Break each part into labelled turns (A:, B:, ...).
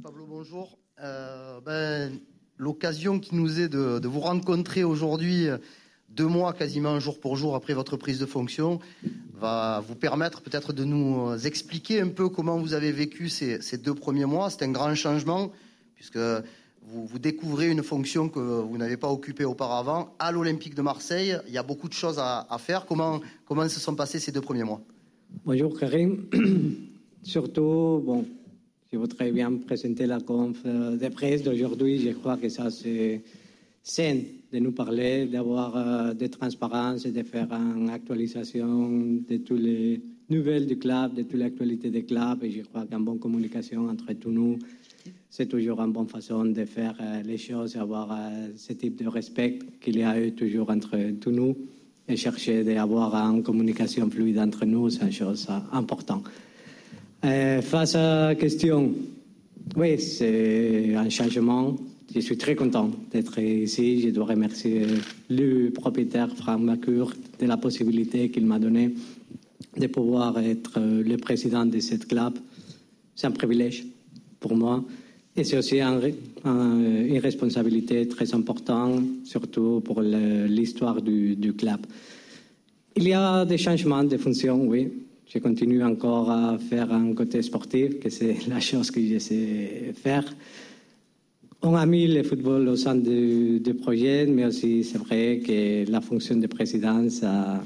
A: Pablo, bonjour. Euh, ben, L'occasion qui nous est de, vous rencontrer aujourd'hui, deux mois quasiment jour pour jour après votre prise de fonction, va vous permettre peut-être de nous expliquer un peu comment vous avez vécu ces, deux premiers mois. C'est un grand changement puisque vous, découvrez une fonction que vous n'avez pas occupée auparavant à l'Olympique de Marseille. Il y a beaucoup de choses à, à, faire. Comment, comment se sont passés ces deux premiers mois?
B: Bonjour Karim. Surtout, bon, je voudrais bien présenter la conférence de presse d'aujourd'hui. Je crois que ça, c'est sain de nous parler, d'avoir euh, de transparence et de faire une actualisation de toutes les nouvelles du club, de toute l'actualité du club. Et je crois qu'une bonne communication entre tous nous, c'est toujours une bonne façon de faire euh, les choses, avoir euh, ce type de respect qu'il y a eu toujours entre tous nous et chercher d'avoir une communication fluide entre nous, c'est une chose importante. Euh, face à la question, oui, c'est un changement. Je suis très content d'être ici. Je dois remercier le propriétaire Franck Macur de la possibilité qu'il m'a donnée de pouvoir être le président de cette club. C'est un privilège pour moi. Et c'est aussi un, un, une responsabilité très importante, surtout pour l'histoire du, du club. Il y a des changements de fonction, oui, je continue encore à faire un côté sportif, que c'est la chose que j'essaie de faire. On a mis le football au centre du, projet, mais aussi c'est vrai que la fonction de président, ça,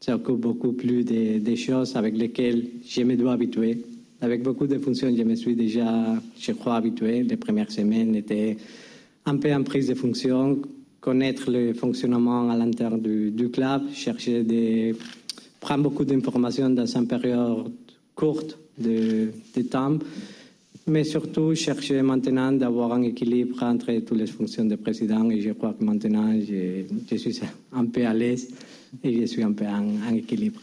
B: ça beaucoup plus des de choses avec lesquelles je me dois habituer. Avec beaucoup de fonctions, je me suis déjà, je crois, habitué. Les premières semaines étaient un peu en prise de fonction, connaître le fonctionnement à l'intérieur du club, chercher des prend beaucoup d'informations dans une période courte de, de, temps, mais surtout chercher maintenant d'avoir un équilibre entre toutes les fonctions de président et je crois que maintenant je, je suis un peu à l'aise et je suis un peu en, en équilibre.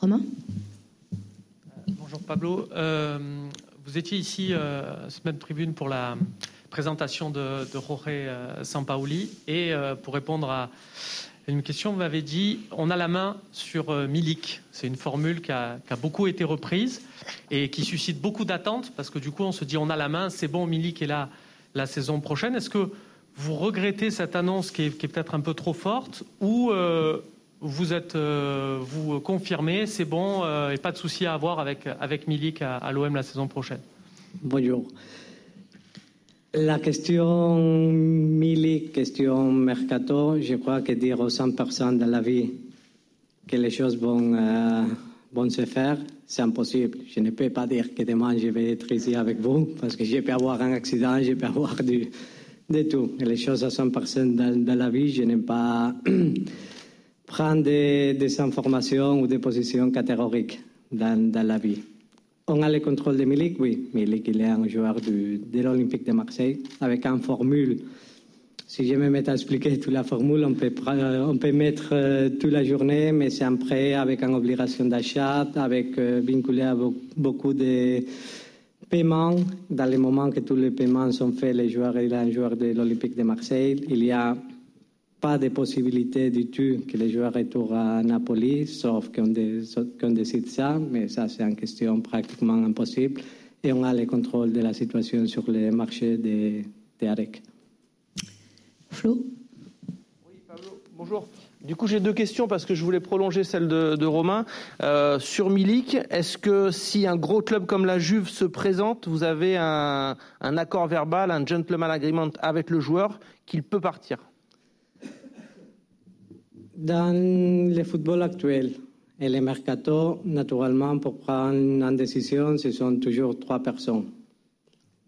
C: Romain?
D: Bonjour Pablo. Euh, vous étiez ici, euh, semaine tribune, pour la présentation de, de Jorge euh, Sampaoli et euh, pour répondre à une question, vous m'avez dit, on a la main sur euh, Milik. C'est une formule qui a, beaucoup été reprise et qui suscite beaucoup d'attentes parce que du coup, on se dit, on a la main, c'est bon, Milik est là la saison prochaine. Est-ce que vous regrettez cette annonce qui est, peut-être un peu trop forte ou euh, vous êtes euh, vous confirmez, c'est bon euh, et pas de souci à avoir avec, avec Milik à l'OM la saison prochaine?
B: Bonjour. La question Milik, question Mercato, je crois que dire aux 100 personnes dans la vie que les choses vont, euh, vont se faire, c'est impossible. Je ne peux pas dire que demain je vais être ici avec vous parce que je peux avoir un accident, je peux avoir du, de tout. Les choses à 100 personnes dans, dans la vie, je n'aime pas prendre des, des, informations ou des positions catégoriques dans, dans la vie. On a le contrôle de Milik, oui. Milik, il est un joueur de l'Olympique de Marseille avec une formule. Si je me mets à expliquer toute la formule, on peut, on mettre euh, toute la journée, mais c'est un prêt avec une obligation d'achat, avec euh, vinculé à beaucoup de paiements. Dans les moments que tous les paiements sont faits, les joueurs, il est un joueur de l'Olympique de Marseille. Il y a pas de possibilité du tout que les joueurs retournent à Napoli, sauf qu'on dé, qu décide ça, mais ça c'est une question pratiquement impossible. Et on a le contrôle de la situation sur le marché de, de AREC.
C: Flo?
E: Oui, Pablo, bonjour. Du coup, j'ai deux questions parce que je voulais prolonger celle de, de Romain. Euh, sur Milik, est-ce que si un gros club comme la Juve se présente, vous avez un, un accord verbal, un gentleman agreement avec le joueur qu'il peut partir?
B: Dans le football actuel et le mercato, naturellement, pour prendre une décision, ce sont toujours trois personnes.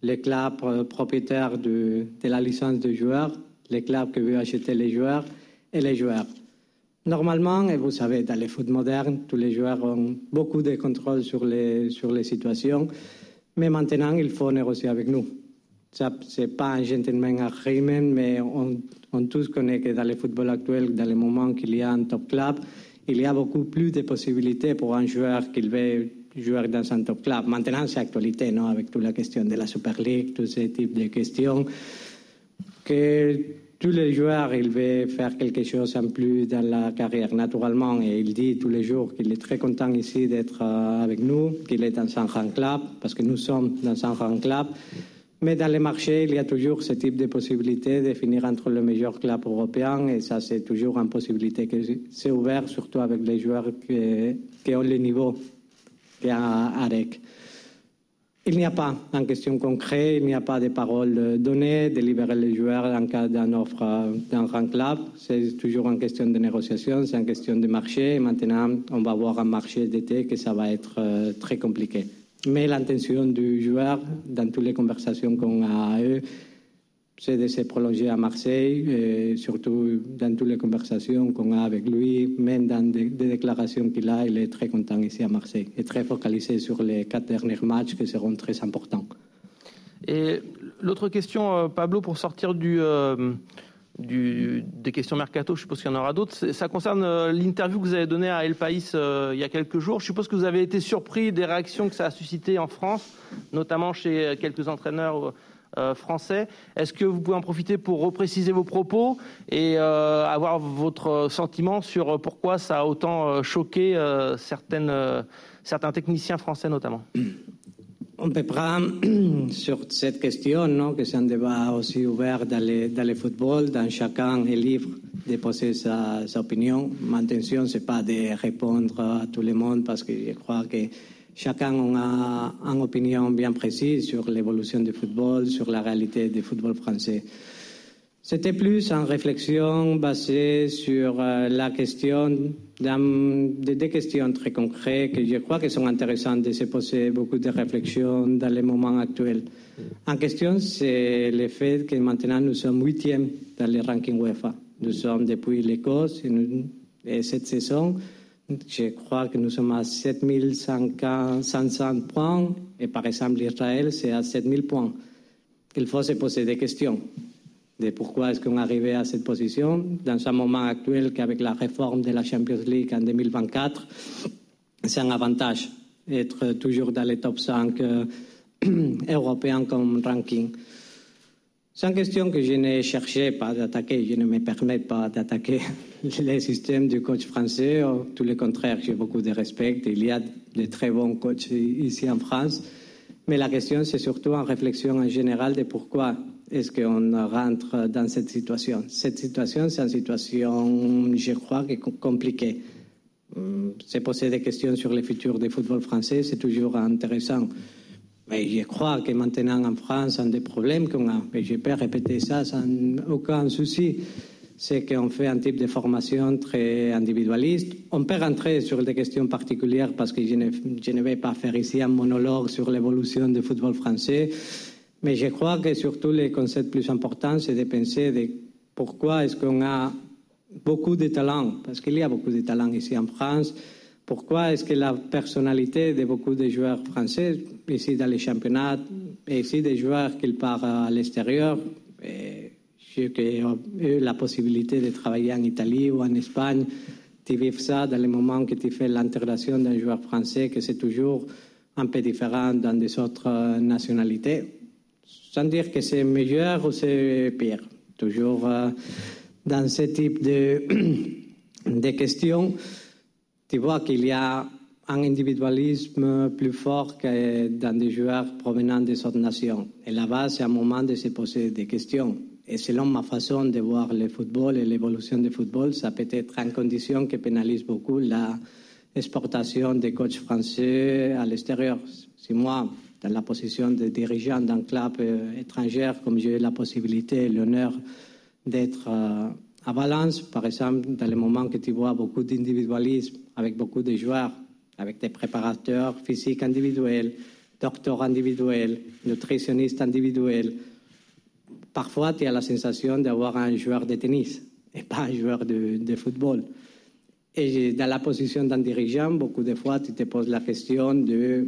B: Le club propriétaire de, la licence de joueur, le club qui veut acheter les joueurs et les joueurs. Normalement, et vous savez, dans le foot moderne, tous les joueurs ont beaucoup de contrôle sur les, sur les situations, mais maintenant, il faut négocier avec nous. Ce n'est pas un gentleman agreement, mais on, tous connaît que dans le football actuel, dans le moment qu'il y a un top club, il y a beaucoup plus de possibilités pour un joueur qu'il veut jouer dans un top club. Maintenant, c'est actualité, non? avec toute la question de la Super League, tous ces types de questions, que tous les joueurs, ils veulent faire quelque chose en plus dans la carrière, naturellement. Et il dit tous les jours qu'il est très content ici d'être euh, avec nous, qu'il est dans un grand club, parce que nous sommes dans un grand club. Mais dans les marchés, il y a toujours ce type de possibilité de finir entre le meilleur club européen. Et ça, c'est toujours une possibilité qui s'est ouverte, surtout avec les joueurs qui, ont le niveau qu'il y a à. Il n'y a pas en question concrète, il n'y a pas de paroles données, de libérer les joueurs en cas d'une offre d'un grand club. C'est toujours une question de négociation, c'est une question de marché. Et maintenant, on va voir un marché d'été que ça va être euh, très compliqué. Mais l'intention du joueur, dans toutes les conversations qu'on a à eux, c'est de se prolonger à Marseille, et surtout dans toutes les conversations qu'on a avec lui, même dans des, déclarations qu'il a, il est très content ici à Marseille et très focalisé sur les quatre derniers matchs qui seront très importants.
E: Et l'autre question, euh, Pablo, pour sortir du, euh, des questions mercato, je suppose qu'il y en aura d'autres, ça concerne euh, l'interview que vous avez donnée à El País il y a quelques jours. Je suppose que vous avez été surpris des réactions que ça a suscité en France, notamment chez quelques entraîneurs euh, français. Est-ce que vous pouvez en profiter pour repréciser vos propos et euh, avoir votre sentiment sur pourquoi ça a autant euh, choqué certains techniciens français notamment?
B: On peut prendre sur cette question, que c'est un débat aussi ouvert dans le, football, dans chacun est libre de poser sa, opinion. Ma intention, ce n'est pas de répondre à tout le monde parce que je crois que Chacun a une opinion bien précise sur l'évolution du football, sur la réalité du football français. C'était plus une réflexion basée sur euh, la question de questions très concrètes que je crois que sont intéressantes de se poser beaucoup de réflexions dans le moment actuel. En question, c'est le fait que maintenant nous sommes huitièmes dans le ranking UEFA. Nous sommes depuis l'Écosse et cette saison, je crois que nous sommes à 7500 points et par exemple l'Israël, c'est à 7000 points. Il faut se poser des questions de pourquoi est-ce qu'on arrivé à cette position dans un moment actuel qu'avec la réforme de la Champions League en 2024, c'est un avantage d'être toujours dans les top 5 euh, européens comme ranking. C'est une question que je ne cherchais pas d'attaquer, je ne me permets pas d'attaquer le système du coach français, tout le contraire, j'ai beaucoup de respect, il y a de très bons coachs ici en France, mais la question c'est surtout en réflexion en général de pourquoi est-ce qu'on rentre dans cette situation? Cette situation, c'est une situation, je crois, compliquée. Hum, se poser des questions sur le futur du football français, c'est toujours intéressant. Mais je crois que maintenant en France, un des problèmes qu'on a, et je peux répéter ça sans aucun souci, c'est qu'on fait un type de formation très individualiste. On peut rentrer sur des questions particulières parce que je ne vais pas faire ici un monologue sur l'évolution du football français, mais je crois que surtout le concept plus important, c'est de penser de pourquoi est-ce qu'on a beaucoup de talents, parce qu'il y a beaucoup de talents ici en France, pourquoi est-ce que la personnalité de beaucoup de joueurs français, ici dans les championnats, et ici des joueurs qui partent à l'extérieur, ont eu la possibilité de travailler en Italie ou en Espagne, tu vis ça dans le moment que tu fais l'intégration d'un joueur français, que c'est toujours un peu différent dans des autres nationalités. Sans dire que c'est meilleur ou c'est pire. Toujours euh, dans ce type de, questions tu vois qu'il y a un individualisme plus fort que dans des joueurs provenant des autres nations. Et là-bas, c'est un moment de se poser des questions. Et selon ma façon de voir le football et l'évolution du football, ça peut être une condition qui pénalise beaucoup l'exportation des coachs français à l'extérieur. Si moi, dans la position de dirigeant d'un club euh, étranger, comme j'ai eu la possibilité et l'honneur d'être euh, à Valence, par exemple, dans le moment que tu vois beaucoup d'individualisme avec beaucoup de joueurs, avec des préparateurs physiques individuels, docteurs individuels, nutritionnistes individuels, parfois tu as la sensation d'avoir un joueur de tennis et pas un joueur de, de football. Et dans la position d'un dirigeant, beaucoup de fois, tu te poses la question de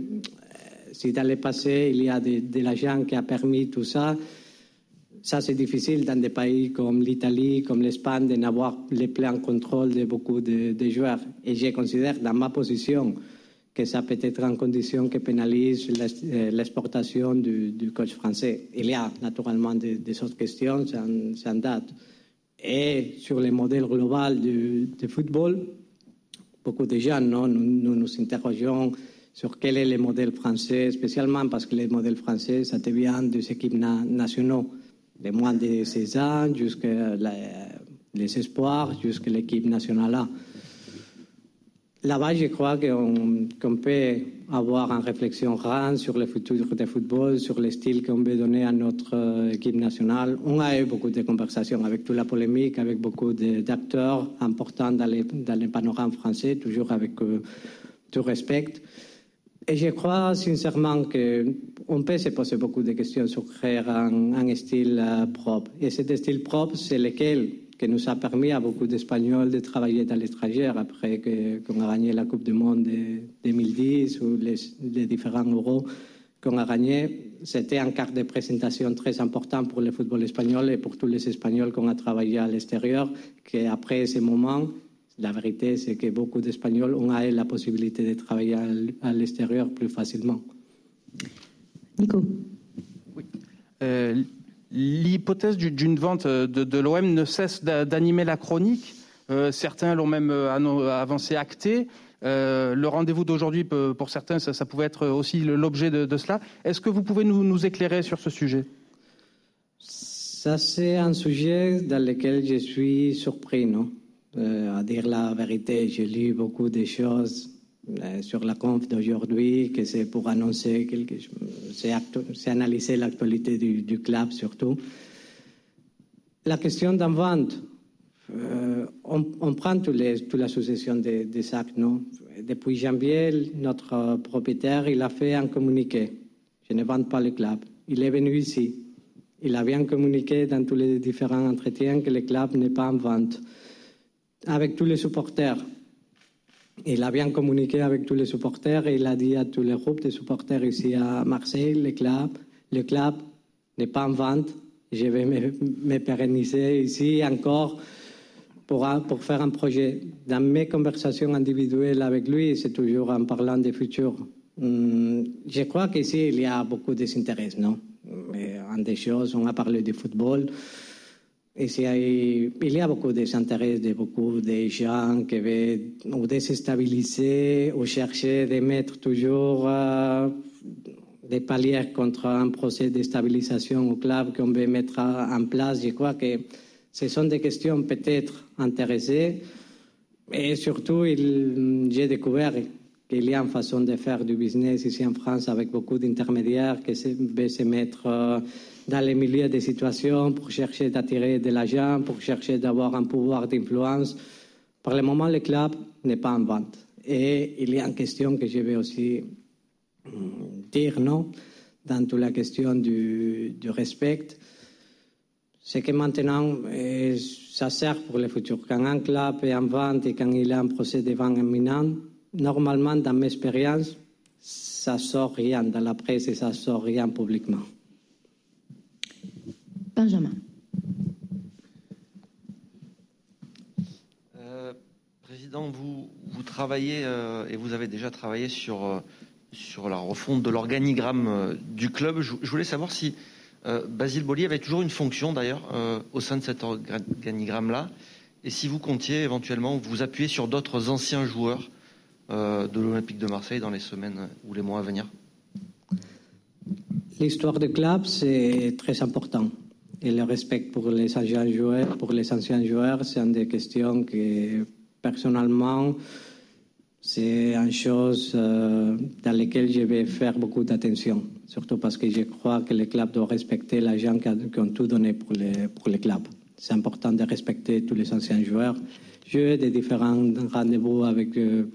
B: si dans le passé, il y a de, de l'argent qui a permis tout ça, ça, c'est difficile dans des pays comme l'Italie, comme l'Espagne, de n'avoir le plein contrôle de beaucoup de, joueurs. Et je considère, dans ma position, que ça peut être une condition qui pénalise euh, l'exportation du, coach français. Il y a naturellement des, des autres questions, c'est en date. Et sur le modèle global du, football, beaucoup de gens, non, nous, nous, interrogeons sur quel est le modèle français, spécialement parce que le modèle français, ça devient des équipes nationaux, de moins de 16 ans jusqu'à les espoirs, jusqu'à l'équipe nationale. Là-bas, je crois qu'on peut avoir une réflexion grande sur le futur du football, sur le style qu'on veut donner à notre euh, équipe nationale. On a eu beaucoup de conversations avec toute la polémique, avec beaucoup d'acteurs importants dans, dans le panorama français, toujours avec euh, tout respect. Et je crois sincèrement qu'on peut se poser beaucoup de questions sur créer un, style euh, propre. Et cet style propre, c'est lequel qui nous a permis à beaucoup d'Espagnols de travailler à l'étranger après qu'on a gagné la Coupe du Monde de 2010 ou les, différents euros qu'on a gagnés. C'était un quart de présentation très important pour le football espagnol et pour tous les Espagnols qu'on a travaillé à l'extérieur, qu'après ce moment, la vérité, c'est que beaucoup d'Espagnols ont eu la possibilité de travailler à l'extérieur plus facilement.
C: Nico.
E: Oui. Euh, L'hypothèse d'une vente euh, de, l'OM ne cesse d'animer la chronique. Euh, certains l'ont même avancé acté. le rendez-vous d'aujourd'hui, pour certains, ça, pouvait être aussi l'objet de, cela. Est-ce que vous pouvez nous, éclairer sur ce sujet?
B: Ça, c'est un sujet dans lequel je suis surpris, non? À dire la vérité, j'ai lu beaucoup de choses euh, sur la conf d'aujourd'hui, que c'est pour annoncer c'est analyser l'actualité du, club surtout. La question d'un vente, euh, on, prend toute la succession des, des actes, non? Depuis janvier, notre propriétaire, il a fait un communiqué. Je ne vends pas le club. Il est venu ici. Il a bien communiqué dans tous les différents entretiens que le club n'est pas en vente. Avec tous les supporters, il a bien communiqué avec tous les supporters et il a dit à tous les groupes de supporters ici à Marseille, le club, le club n'est pas en vente. Je vais me, pérenniser ici encore pour, pour, faire un projet. Dans mes conversations individuelles avec lui, c'est toujours en parlant du futur. Hmm, je crois qu'ici, il y a beaucoup d'intérêt, non? En des choses, on a parlé du football. Et il y a beaucoup d'intérêt de beaucoup de gens qui veulent déstabiliser ou chercher de mettre toujours euh, des paliers contre un procès de stabilisation au club qu'on veut mettre en place. Je crois que ce sont des questions peut-être intéressées. Et surtout, j'ai découvert qu'il y a une façon de faire du business ici en France avec beaucoup d'intermédiaires qui veulent se mettre euh, dans les milieux des situations pour chercher d'attirer de l'argent, pour chercher d'avoir un pouvoir d'influence. Pour le moment, le club n'est pas en vente. Et il y a une question que je vais aussi hum, dire, non, dans toute la question du, respect. C'est que maintenant, ça sert pour le futur. Quand un club est en vente et quand il a un procès de vente imminent, normalement, dans mes expériences, ça sort rien dans la presse et ça sort rien publiquement.
C: Benjamin.
F: Euh, président, vous, vous travaillez euh, et vous avez déjà travaillé sur, euh, sur la refonte de l'organigramme du club. Je, voulais savoir si Basile Boli avait toujours une fonction d'ailleurs au sein de cet organigramme-là et si vous comptiez éventuellement vous appuyer sur d'autres anciens joueurs de l'Olympique de Marseille dans les semaines ou les mois à venir.
B: L'histoire du club, c'est très important. Et le respect pour les anciens joueurs, pour les anciens joueurs, c'est une des questions que personnellement, c'est une chose euh, dans laquelle je vais faire beaucoup d'attention. Surtout parce que je crois que le club doit respecter les gens qui, ont tout donné pour le, pour le club. C'est important de respecter tous les anciens joueurs. J'ai des différents rendez-vous avec euh,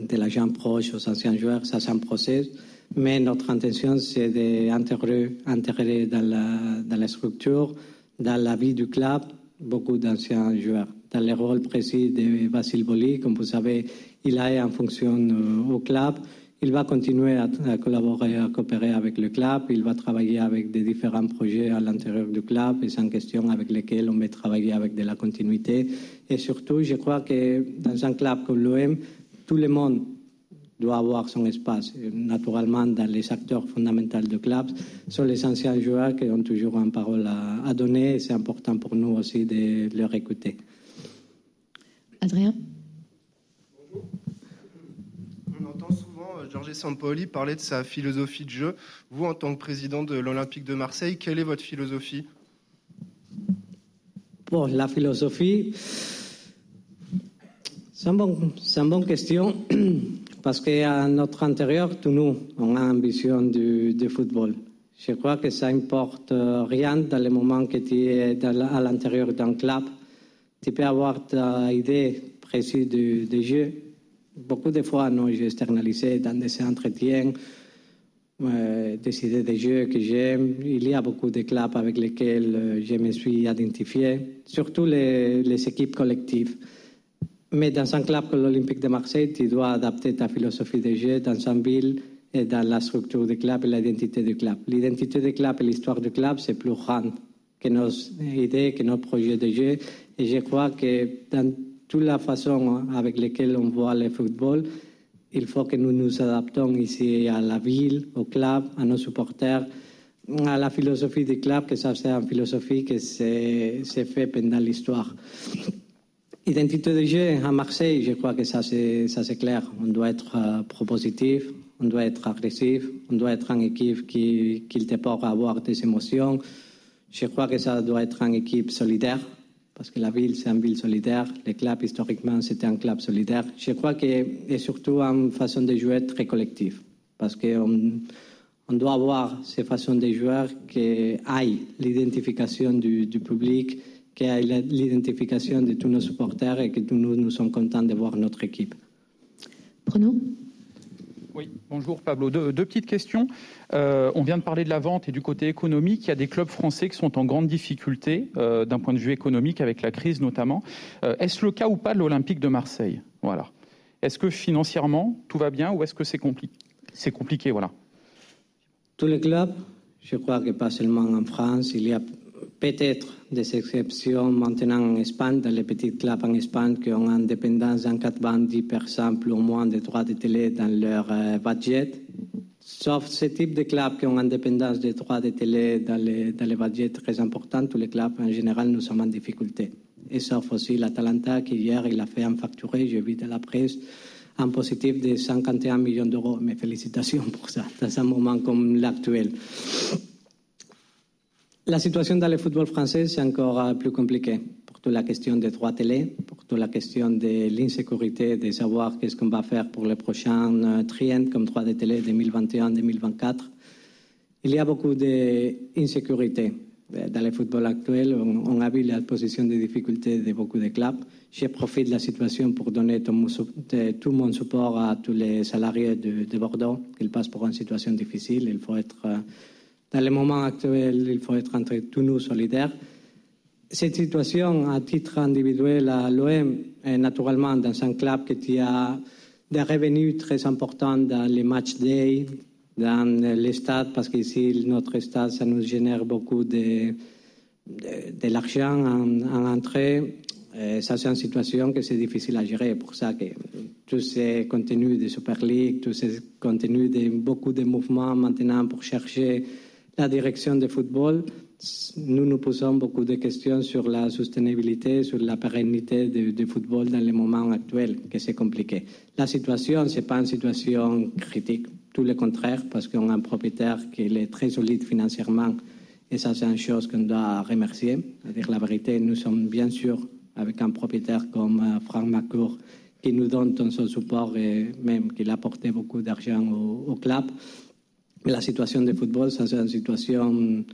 B: des agents proches aux anciens joueurs. Ça, c'est un processus mais notre intention, c'est d'intégrer dans la, structure, dans la vie du club, beaucoup d'anciens joueurs. Dans le rôle précis de Basile Boli, comme vous savez, il a en fonction euh, au club. Il va continuer à, collaborer, à coopérer avec le club. Il va travailler avec des différents projets à l'intérieur du club et une question avec lesquelles on va travailler avec de la continuité. Et surtout, je crois que dans un club comme l'OM, tout le monde doit avoir son espace. Naturellement, dans les acteurs fondamentaux du club, sont les anciens joueurs qui ont toujours une parole à, à donner. C'est important pour nous aussi de leur écouter.
C: Adrien?
G: On entend souvent euh, Georges Sampoli parler de sa philosophie de jeu. Vous, en tant que président de l'Olympique de Marseille, quelle est votre philosophie?
B: Bon, la philosophie, c'est une, bonne, une bonne question parce qu'à notre intérieur, tous nous, on a une vision du, football. Je crois que ça n'importe rien dans le moment que tu es à l'intérieur d'un club. Tu peux avoir ta idée précise du, du jeu. Beaucoup de fois, non, j'ai externalisé dans des entretiens euh, des idées de jeu que j'aime. Il y a beaucoup de clubs avec lesquels euh, je me suis identifié, surtout les, équipes collectives. Mais dans un club comme l'Olympique de Marseille, tu dois adapter ta philosophie de jeu dans une ville et dans la structure du club et l'identité du club. L'identité du club et l'histoire du club, c'est plus grand que nos idées, que nos projets de jeu. Et je crois que dans toute la façon avec laquelle on voit le football, il faut que nous nous adaptons ici à la ville, au club, à nos supporters, à la philosophie du club, que ça c'est une philosophie qui s'est fait pendant l'histoire. Identité de jeu à Marseille, je crois que ça c'est clair. On doit être euh, propositif, on doit être agressif, on doit être une équipe qui, qui te porte avoir des émotions. Je crois que ça doit être une équipe solidaire, parce que la ville, c'est une ville solidaire. Le club, historiquement, c'était un club solidaire. Je crois que c'est surtout une façon de jouer très collective, parce qu'on on doit avoir ces façons de jouer qui aillent l'identification du, du, public, qui aillent l'identification de tous nos supporters et que nous, nous sommes contents de voir notre équipe.
C: Bruno?
H: Oui, bonjour Pablo. Deux, deux petites questions. Euh, on vient de parler de la vente et du côté économique. Il y a des clubs français qui sont en grande difficulté euh, d'un point de vue économique avec la crise notamment. Euh, est-ce le cas ou pas de l'Olympique de Marseille? Voilà. Est-ce que financièrement tout va bien ou est-ce que c'est compliqué C'est compliqué, voilà.
B: Tous les clubs, je crois que pas seulement en France, il y a peut-être des exceptions maintenant en Espagne, dans les petits clubs en Espagne qui ont une dépendance en 90% plus ou moins des droits de télé dans leur euh, budget. Sauf ce type de clubs qui ont une dépendance des droits de télé dans les, dans les budgets très importants, tous les clubs en général, nous sommes en difficulté. Et sauf aussi l'Atalanta qui hier, il a fait un facturé, j'ai vu dans la presse, un positif de 51 millions d'euros. Mes félicitations pour ça, dans un moment comme l'actuel. La situation dans le football français, c'est encore plus compliqué pour toute la question des droits télé, pour toute la question de l'insécurité, de savoir qu'est-ce qu'on va faire pour les prochains triennes comme droits de télé 2021-2024. Il y a beaucoup d'insécurité. Dans le football actuel, on, a vu la position de difficulté de beaucoup de clubs. Je profite de la situation pour donner tout mon, support à tous les salariés de, de Bordeaux, qu'ils passent pour une situation difficile. Il faut être dans le moment actuel, il faut être entre tous nous solidaires. Cette situation, à titre individuel, à l'OM, est naturellement dans un club qui a des revenus très importants dans les matchs day, dans les stades, parce qu'ici, notre stade, ça nous génère beaucoup de, de, de en, en, entrée. Ça, c'est une situation que c'est difficile à gérer. Pour ça que tous ces contenus de Super League, tous ces contenus de beaucoup de mouvements maintenant pour chercher la direction de football, nous nous posons beaucoup de questions sur la soutenabilité, sur la pérennité du, du football dans le moment actuel, que c'est compliqué. La situation, ce n'est pas une situation critique, tout le contraire, parce qu'on a un propriétaire qui est très solide financièrement, et ça, c'est une chose qu'on doit remercier. À dire la vérité, nous sommes bien sûr avec un propriétaire comme Franck Macour, qui nous donne son support et même qui a apporté beaucoup d'argent au club. Mais la situation de football, c'est une situation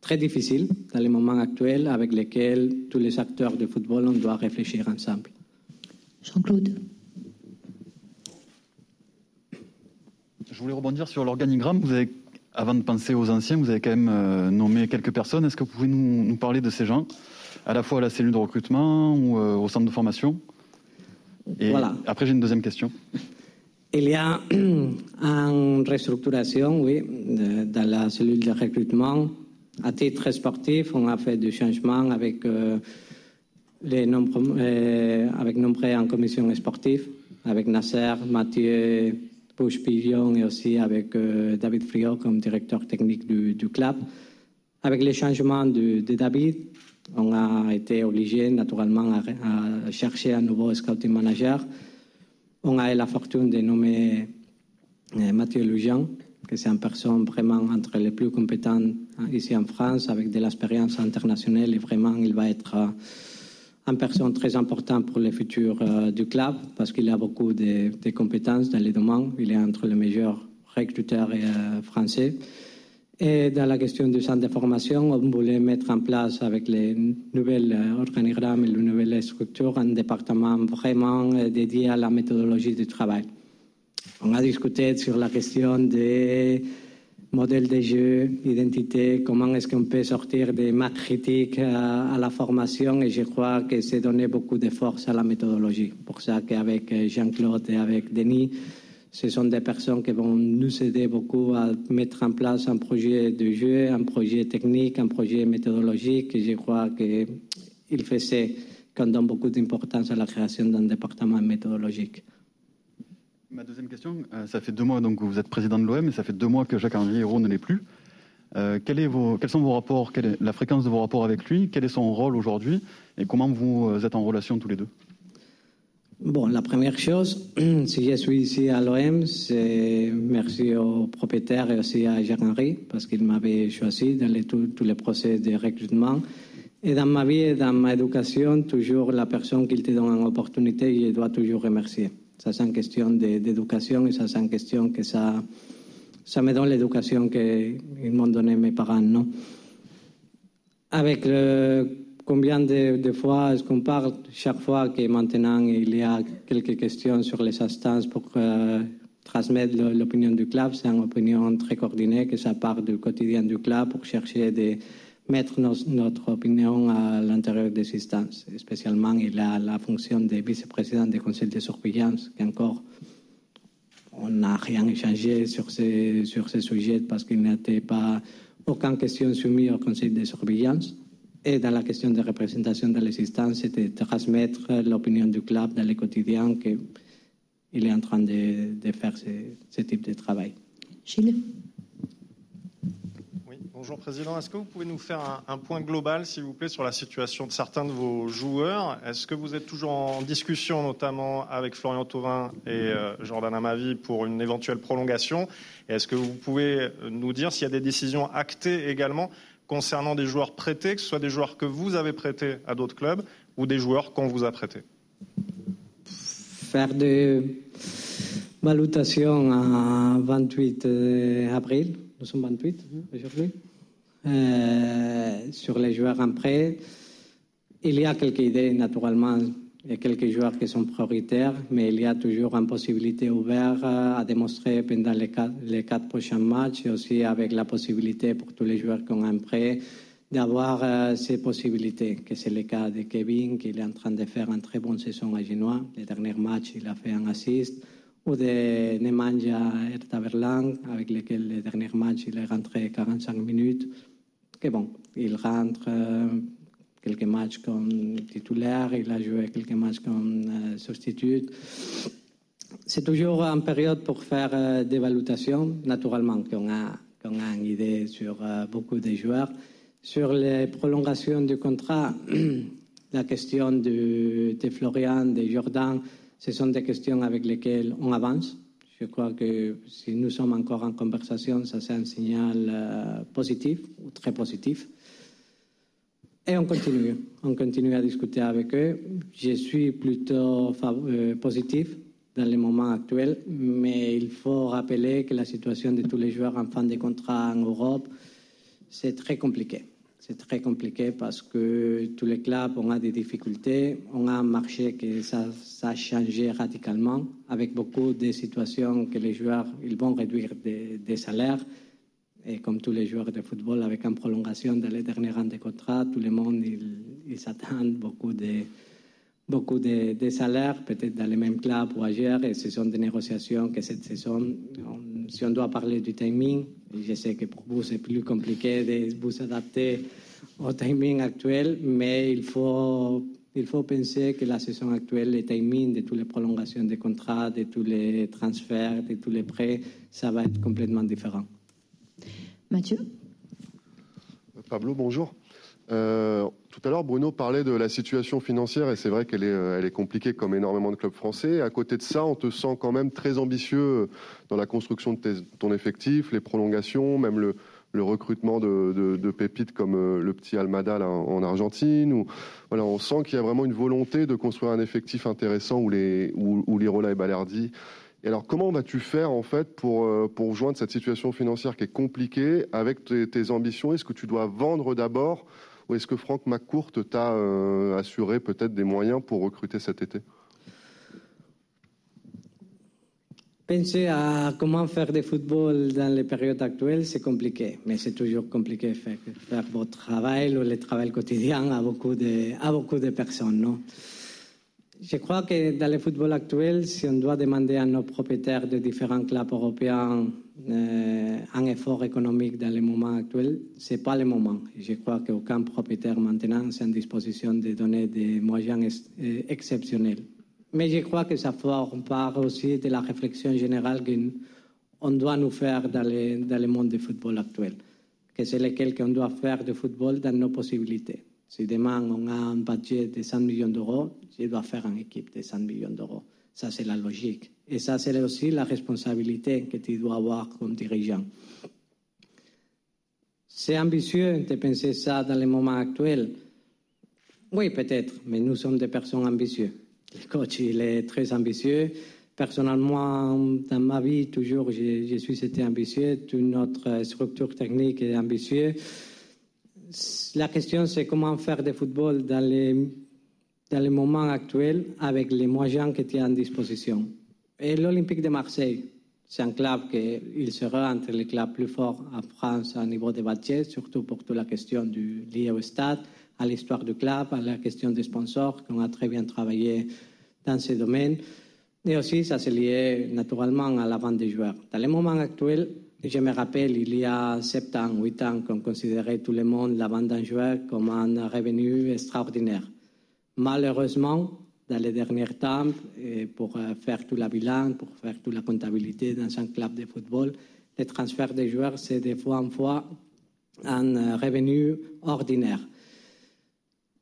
B: très difficile dans le moment actuel avec lequel tous les acteurs de football, on doit réfléchir ensemble.
C: Jean-Claude.
I: Je voulais rebondir sur l'organigramme. Vous avez, avant de penser aux anciens, vous avez quand même euh, nommé quelques personnes. Est-ce que vous pouvez nous, nous, parler de ces gens, à la fois à la cellule de recrutement ou euh, au centre de formation? Et
B: voilà.
I: après, j'ai une deuxième question.
B: Il y a une restructuration, oui, de, dans la cellule de recrutement. À titre sportif, on a fait du changement avec euh, les euh, avec en commission sportive, avec Nasser, Mathieu, Push Pillon et aussi avec David Friot comme directeur technique du, club. Avec les changements de, David, on a été obligé naturellement à, chercher un nouveau scouting manager. On a eu la fortune de nommer Mathieu Lujan, que c'est une personne vraiment entre les plus compétentes ici en France, avec de l'expérience internationale et vraiment il va être une personne très importante pour le futur du club parce qu'il a beaucoup de, de, compétences dans les domaines. Il est entre les meilleurs recruteurs français. Et dans la question du centre de formation, on voulait mettre en place avec les nouvelles organigrammes et les nouvelles structures un département vraiment dédié à la méthodologie du travail. On a discuté sur la question des modèles de jeu, identité, comment est-ce qu'on peut sortir des maths critiques à, à, la formation et je crois que c'est donné beaucoup de force à la méthodologie. Pour ça qu'avec Jean-Claude et avec Denis, ce sont des personnes qui vont nous aider beaucoup à mettre en place un projet de jeu, un projet technique, un projet méthodologique. Je crois qu'il faisait qu'on donne beaucoup d'importance à la création d'un département méthodologique.
I: Ma deuxième question, ça fait deux mois que vous êtes président de l'OM et ça fait deux mois que Jacques-Henri Hérault ne l'est plus. Euh, quels sont vos rapports Quelle est la fréquence de vos rapports avec lui? Quel est son rôle aujourd'hui? Et comment vous êtes en relation tous les deux?
B: Bon, la première chose, si je suis ici à l'OM, c'est merci au propriétaire et aussi à Jacques-Henri parce qu'il m'avait choisi dans tous les procès de recrutement. Et dans ma vie et dans ma éducation, toujours la personne qui te donne une opportunité, je dois toujours remercier. Ça, c'est une question d'éducation et ça, c'est une question que ça, ça me donne l'éducation qu'ils m'ont donné mes parents, non? Avec le Combien de, fois est-ce qu'on parle chaque fois que maintenant il y a quelques questions sur les instances pour euh, transmettre l'opinion du club? C'est une opinion très coordonnée que ça part du quotidien du club pour chercher de mettre notre opinion à l'intérieur des instances. Spécialement, il a la fonction de vice-président du conseil de surveillance, qu'encore on n'a rien échangé sur ces, sur ces parce qu'il n'était pas aucune question soumise au conseil de surveillance. Et dans la question de représentation dans les instances, c'est de transmettre l'opinion du club dans le quotidien qu'il est en train de, de faire ce, ce, type de travail.
C: Gilles
J: Oui, bonjour Président. Est-ce que vous pouvez nous faire un, un, point global, s'il vous plaît, sur la situation de certains de vos joueurs? Est-ce que vous êtes toujours en discussion, notamment avec Florian Thauvin et euh, Jordan Amavi, pour une éventuelle prolongation? Et est-ce que vous pouvez nous dire s'il y a des décisions actées également concernant des joueurs prêtés, que ce soit des joueurs que vous avez prêtés à d'autres clubs ou des joueurs qu'on vous a prêtés.
B: Faire des valutations à 28 avril, nous sommes 28 aujourd'hui, euh, sur les joueurs en prêt. Il y a quelques idées, naturellement, il y a quelques joueurs qui sont prioritaires, mais il y a toujours une possibilité ouverte à démontrer pendant les quatre, prochains matchs et aussi avec la possibilité pour tous les joueurs qui ont un prêt d'avoir euh, ces possibilités, que c'est le cas de Kevin, qui est en train de faire une très bonne saison à Genoa. Le dernier match, il a fait un assist. Ou de Nemanja Ertaverlang, avec lequel le dernier match, il est rentré 45 minutes. Que bon, il rentre. Euh, quelques matchs comme titulaire, il a joué quelques matchs comme euh, substitut. C'est toujours une période pour faire euh, des valutations, naturellement, qu'on a, qu'on a une idée sur euh, beaucoup de joueurs. Sur les prolongations du contrat, la question de, de Florian, de Jordan, ce sont des questions avec lesquelles on avance. Je crois que si nous sommes encore en conversation, ça c'est un signal positif ou très positif. Et on continue, on continue à discuter avec eux. Je suis plutôt euh, positif dans le moment actuel, mais il faut rappeler que la situation de tous les joueurs en fin de contrat en Europe, c'est très compliqué. C'est très compliqué parce que tous les clubs ont des difficultés. On a un marché qui ça, ça a changé radicalement avec beaucoup de situations que les joueurs ils vont réduire des, des salaires. Et comme tous les joueurs de football, avec une prolongation dans les derniers rangs de contrat, tout le monde, ils, beaucoup de, beaucoup de, salaires, peut-être dans les mêmes clubs ou ailleurs, et ce sont des négociations que cette saison, on, si on doit parler du timing, je sais que pour vous c'est plus compliqué de vous adapter au timing actuel, mais il faut il faut penser que la saison actuelle, le timing de toutes les prolongations des contrats, de tous les transferts, de tous les prêts, ça va être complètement différent.
C: Mathieu
K: Pablo, bonjour. Euh, tout à l'heure, Bruno parlait de la situation financière et c'est vrai qu'elle est, euh, est compliquée comme énormément de clubs français. À côté de ça, on te sent quand même très ambitieux dans la construction de ton effectif, les prolongations, même le, recrutement de, pépites comme euh, le petit Almada en en Argentine. On sent qu'il y a vraiment une volonté de construire un effectif intéressant où les, Lirola et Balerdi. Et alors, comment vas-tu faire en fait pour, euh, pour joindre cette situation financière qui est compliquée avec tes, ambitions? Est-ce que tu dois vendre d'abord ou est-ce que Franck McCourt t'a euh, assuré peut-être des moyens pour recruter cet été?
B: Penser à comment faire du football dans les périodes actuelles, c'est compliqué, mais c'est toujours compliqué de faire, faire votre travail ou le travail quotidien à beaucoup de, à beaucoup de personnes. Non? Je crois que dans le football actuel, si on doit demander à nos propriétaires de différents clubs européens euh, un effort économique dans le moment actuel, ce n'est pas le moment. Je crois qu'aucun propriétaire maintenant est en disposition de donner des moyens euh, exceptionnels. Mais je crois que ça forme part aussi de la réflexion générale qu'on doit nous faire dans le, dans le monde du football actuel, que c'est lequel qu'on doit faire du football dans nos possibilités. Si demain on a un budget de 100 millions d'euros, je dois faire une équipe de 100 millions d'euros. Ça, c'est la logique. Et ça, c'est aussi la responsabilité que tu dois avoir comme dirigeant. C'est ambitieux de penser ça dans le moment actuel. Oui, peut-être, mais nous sommes des personnes ambitieuses. Le coach, il est très ambitieux. Personnellement, dans ma vie, toujours, je, suis été ambitieux. Toute notre structure technique est ambitieuse. La question, c'est comment faire du football dans les, dans le moment actuel avec les moyens tu as en disposition. Et l'Olympique de Marseille, c'est un club qui sera entre les clubs plus forts en France à niveau de budget, surtout pour toute la question du, liée au stade, à l'histoire du club, à la question des sponsors, qu'on a très bien travaillé dans ce domaine. Et aussi, ça c'est lié naturellement à la vente des joueurs. Dans le moment actuel, je me rappelle, il y a 7 ans, 8 ans, qu'on considérait tout le monde la vente d'un joueur comme un revenu extraordinaire. Malheureusement, dans les derniers temps, pour euh, faire tout la bilan, pour faire toute la comptabilité dans un club de football, le transfert des joueurs, c'est des fois en fois un euh, revenu ordinaire.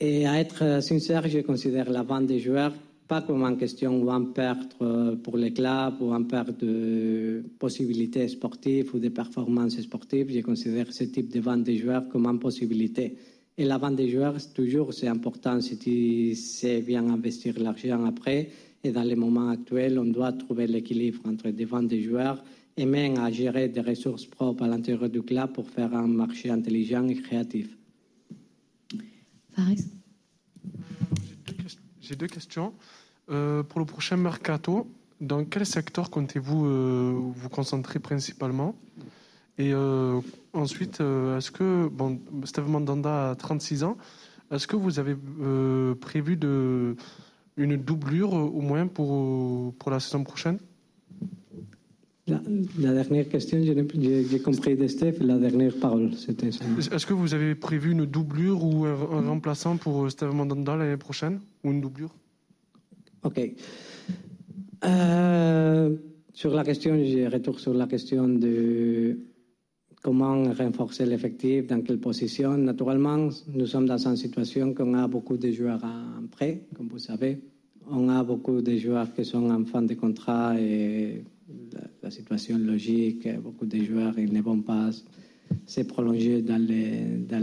B: Et à être sincère, je considère la vente des joueurs pas comme une question où on perd euh, pour les clubs ou on perd de possibilités sportives ou de performances sportives. Je considère ce type de vente des joueurs comme une possibilité. Et la vente des joueurs, toujours, c'est important si tu sais bien investir l'argent après. Et dans les moments actuels, on doit trouver l'équilibre entre des ventes des joueurs et même à gérer des ressources propres à l'intérieur du club pour faire un marché intelligent et créatif.
C: Fares
L: J'ai deux questions. Euh, pour le prochain mercato, dans quel secteur comptez-vous euh, vous concentrer principalement? Et euh, ensuite, est-ce que, bon, Steve Mandanda a 36 ans, est-ce que vous avez prévu de, une doublure au moins pour, pour la saison prochaine?
B: La, la dernière question, j'ai compris de Steph, la dernière parole, c'était ça.
L: Est-ce que vous avez prévu une doublure ou un, un remplaçant pour Steve Mandanda l'année prochaine Ou une doublure?
B: Ok. Euh, sur la question, je retourne sur la question de comment renforcer l'effectif, dans quelle position. Naturellement, nous sommes dans une situation qu'on a beaucoup de joueurs en prêt, comme vous savez. On a beaucoup de joueurs qui sont en fin de contrat et la, situation logique, beaucoup de joueurs ils ne vont pas se prolonger dans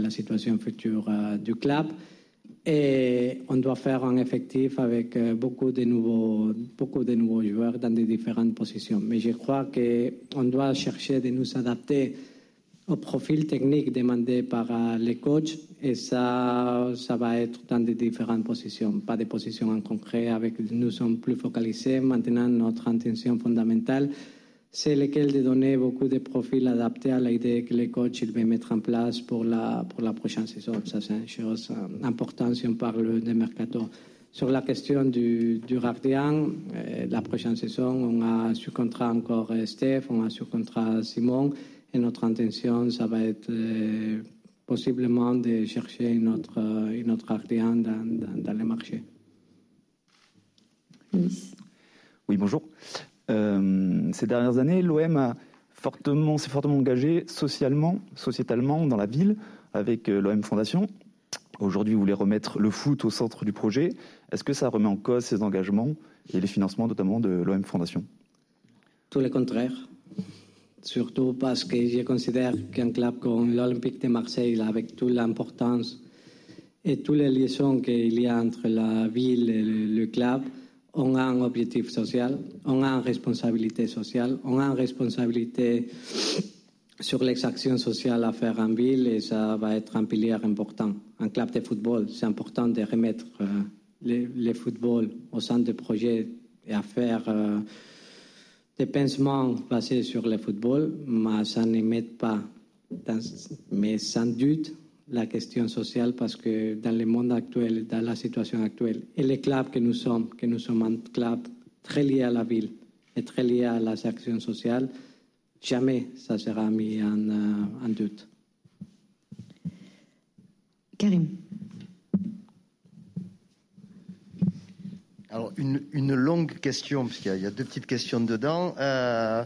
B: la situation future euh, du club. Et on doit faire un effectif avec euh, beaucoup de nouveaux, beaucoup de nouveaux joueurs dans des différentes positions. Mais je crois qu'on doit chercher de nous adapter au profil technique demandé par euh, les coachs et ça, ça va être dans des différentes positions, pas des positions en concret. Avec, nous sommes plus focalisés. Maintenant, notre intention fondamentale, c'est lequel de donner beaucoup de profils adaptés à l'idée que les coachs ils veulent mettre en place pour la, pour la prochaine saison. Ça, c'est une chose euh, importante si on parle de mercato. Sur la question du, du gardien, euh, la prochaine saison, on a sous contrat encore euh, Steph, on a sous contrat Simon, et notre intention, ça va être euh, possiblement de chercher une autre, une autre gardien dans, dans, dans le marché.
M: Oui, bonjour. Euh, ces dernières années, l'OM fortement, s'est fortement engagé socialement, sociétalement dans la ville avec euh, l'OM Fondation. Aujourd'hui, vous voulez remettre le foot au centre du projet. Est-ce que ça remet en cause ces engagements et les financements notamment de l'OM Fondation?
B: Tout le contraire. Surtout parce que je considère qu'un club comme l'Olympique de Marseille, avec toute l'importance et toutes les liaisons qu'il y a entre la ville et le club, on a un objectif social, on a une responsabilité sociale, on a une responsabilité sur les actions sociales à faire en ville et ça va être un pilier important. Un club de football, c'est important de remettre euh, le, football au centre du projet et à faire euh, des pensements basés sur le football, mais ça ne met pas, dans, mais sans doute, la question sociale parce que dans le monde actuel, dans la situation actuelle, et les clubs que nous sommes, que nous sommes un club très lié à la ville et très lié à las actions sociales, jamais ça sera mis en, euh, en doute.
C: Karim.
A: Alors, une, une longue question, parce qu'il y, y, a deux petites questions dedans. Euh,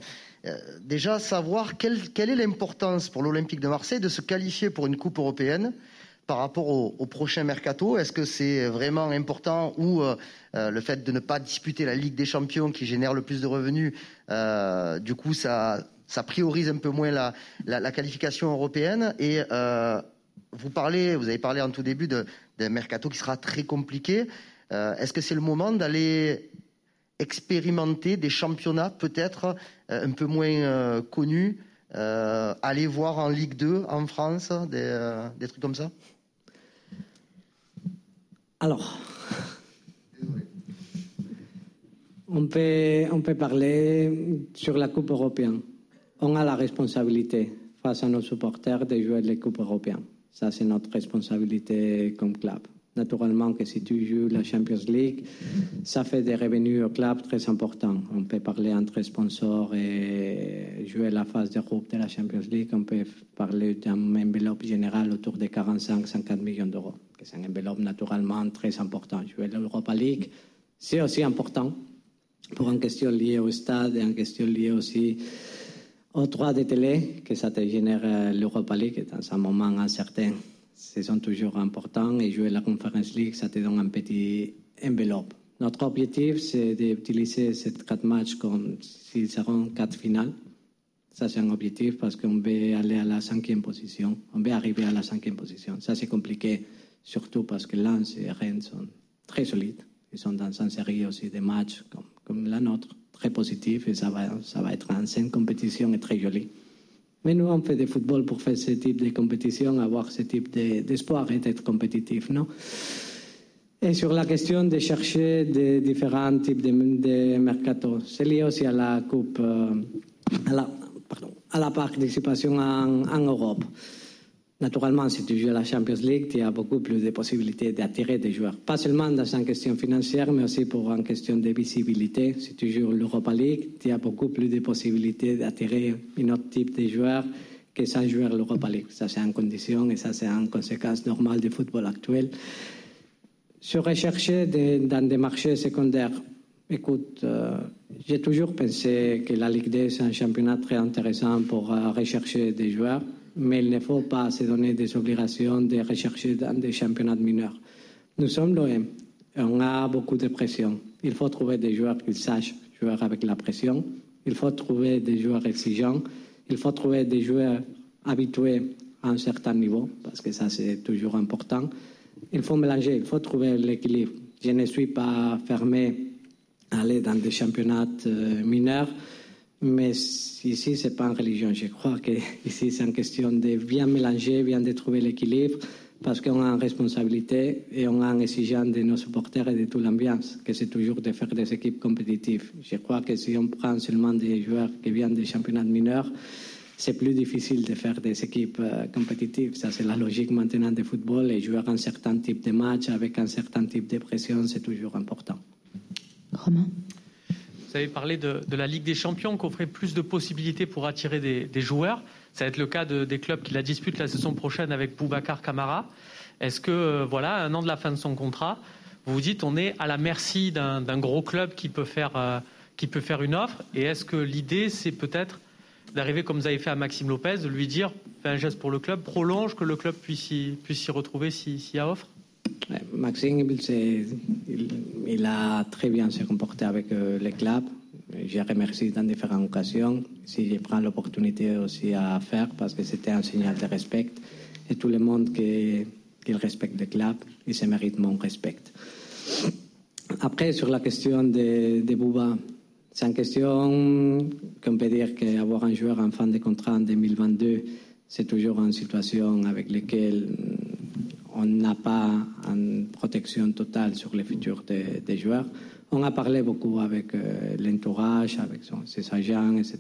A: déjà, savoir quelle, quelle est l'importance pour l'Olympique de Marseille de se qualifier pour une Coupe européenne par rapport au, prochain mercato Est-ce que c'est vraiment important ou euh, le fait de ne pas disputer la Ligue des Champions qui génère le plus de revenus, euh, du coup, ça, ça priorise un peu moins la, la, qualification européenne? Et euh, vous parlez, vous avez parlé en tout début d'un mercato qui sera très compliqué. Est-ce que c'est le moment d'aller expérimenter des championnats peut-être euh, un peu moins euh, connus, euh, aller voir en Ligue 2 en France, des, trucs comme ça?
B: Alors, on peut, on peut parler sur la Coupe européenne. On a la responsabilité face à nos supporters de jouer les Coupes européennes. Ça, c'est notre responsabilité comme club. Naturellement que si tu joues la Champions League, ça fait des revenus au club très importants. On peut parler entre sponsors et jouer la phase de groupe de la Champions League. On peut parler d'une enveloppe générale autour de 45-50 millions d'euros. C'est une enveloppe naturellement très importante. Jouer l'Europa League, c'est aussi important pour une question liée au stade et une question liée aussi aux droits de télé que ça te génère l'Europa League dans un moment incertain ce sont toujours importants et jouer la Conference League, ça te donne un petit enveloppe. Notre objectif, c'est d'utiliser ces quatre matchs comme s'ils seront quatre finales. Ça, c'est un objectif parce qu'on veut aller à la cinquième position. On veut arriver à la cinquième position. Ça, c'est compliqué, surtout parce que Lens et Rennes sont très solides. Ils sont dans une série aussi de matchs comme, comme la nôtre, très positifs et ça va, ça va être une saine compétition et très jolie. Mais nous, on fait du football pour faire ce type de compétition, avoir ce type d'espoir de, et d'être compétitif, non? Et sur la question de chercher des différents types de, mercato, c'est lié aussi à la coupe, euh, à, la, participation en Europe. Naturellement, si tu joues la Champions League, tu as beaucoup plus de possibilités d'attirer des joueurs. Pas seulement dans une question financière, mais aussi pour une question de visibilité. Si tu joues l'Europa League, tu as beaucoup plus de possibilités d'attirer un autre type de joueurs que sans jouer l'Europa League. Ça, c'est une condition et ça, c'est une conséquence normale du football actuel. Sur rechercher dans des marchés secondaires, écoute, euh, j'ai toujours pensé que la Ligue 2, c'est un championnat très intéressant pour euh, rechercher des joueurs mais il ne faut pas se donner des obligations de rechercher dans des championnats mineurs. Nous sommes l'OM, on a beaucoup de pression. Il faut trouver des joueurs qui sachent jouer avec la pression, il faut trouver des joueurs exigeants, il faut trouver des joueurs habitués à un certain niveau, parce que ça c'est toujours important. Il faut mélanger, il faut trouver l'équilibre. Je ne suis pas fermé à aller dans des championnats euh, mineurs, mais ici, ce n'est pas une religion. Je crois que ici, c'est une question de bien mélanger, bien de trouver l'équilibre, parce qu'on a une responsabilité et on a une exigence de nos supporters et de toute l'ambiance, que c'est toujours de faire des équipes compétitives. Je crois que si on prend seulement des joueurs qui viennent des championnats mineurs, c'est plus difficile de faire des équipes euh, compétitives. Ça, c'est la logique maintenant du football et jouer un certain type de match avec un certain type de pression, c'est toujours important.
C: Romain?
D: Vous avez parlé de, la Ligue des Champions qui offrait plus de possibilités pour attirer des, joueurs. Ça va être le cas de, des clubs qui la disputent la saison prochaine avec Boubacar Camara. Est-ce que, voilà, un an de la fin de son contrat, vous vous dites on est à la merci d'un gros club qui peut faire, qui peut faire une offre? Et est-ce que l'idée, c'est peut-être d'arriver comme vous avez fait à Maxime Lopez, de lui dire fais un geste pour le club, prolonge, que le club puisse s'y, puisse s'y retrouver s'il y a offre?
B: Maxime, il, il, a très bien se comporté avec euh, le club. J'ai remercié dans différentes occasions. Si je prends l'opportunité aussi à faire, parce que c'était un signal de respect. Et tout le monde qui respecte le club, il se mérite mon respect. Après, sur la question de, de Bouba, c'est une question qu'on peut dire qu'avoir un joueur en fin de contrat en 2022, c'est toujours une situation avec laquelle on n'a pas une protection totale sur le futur des, joueurs. On a parlé beaucoup avec euh, l'entourage, avec ses agents, etc.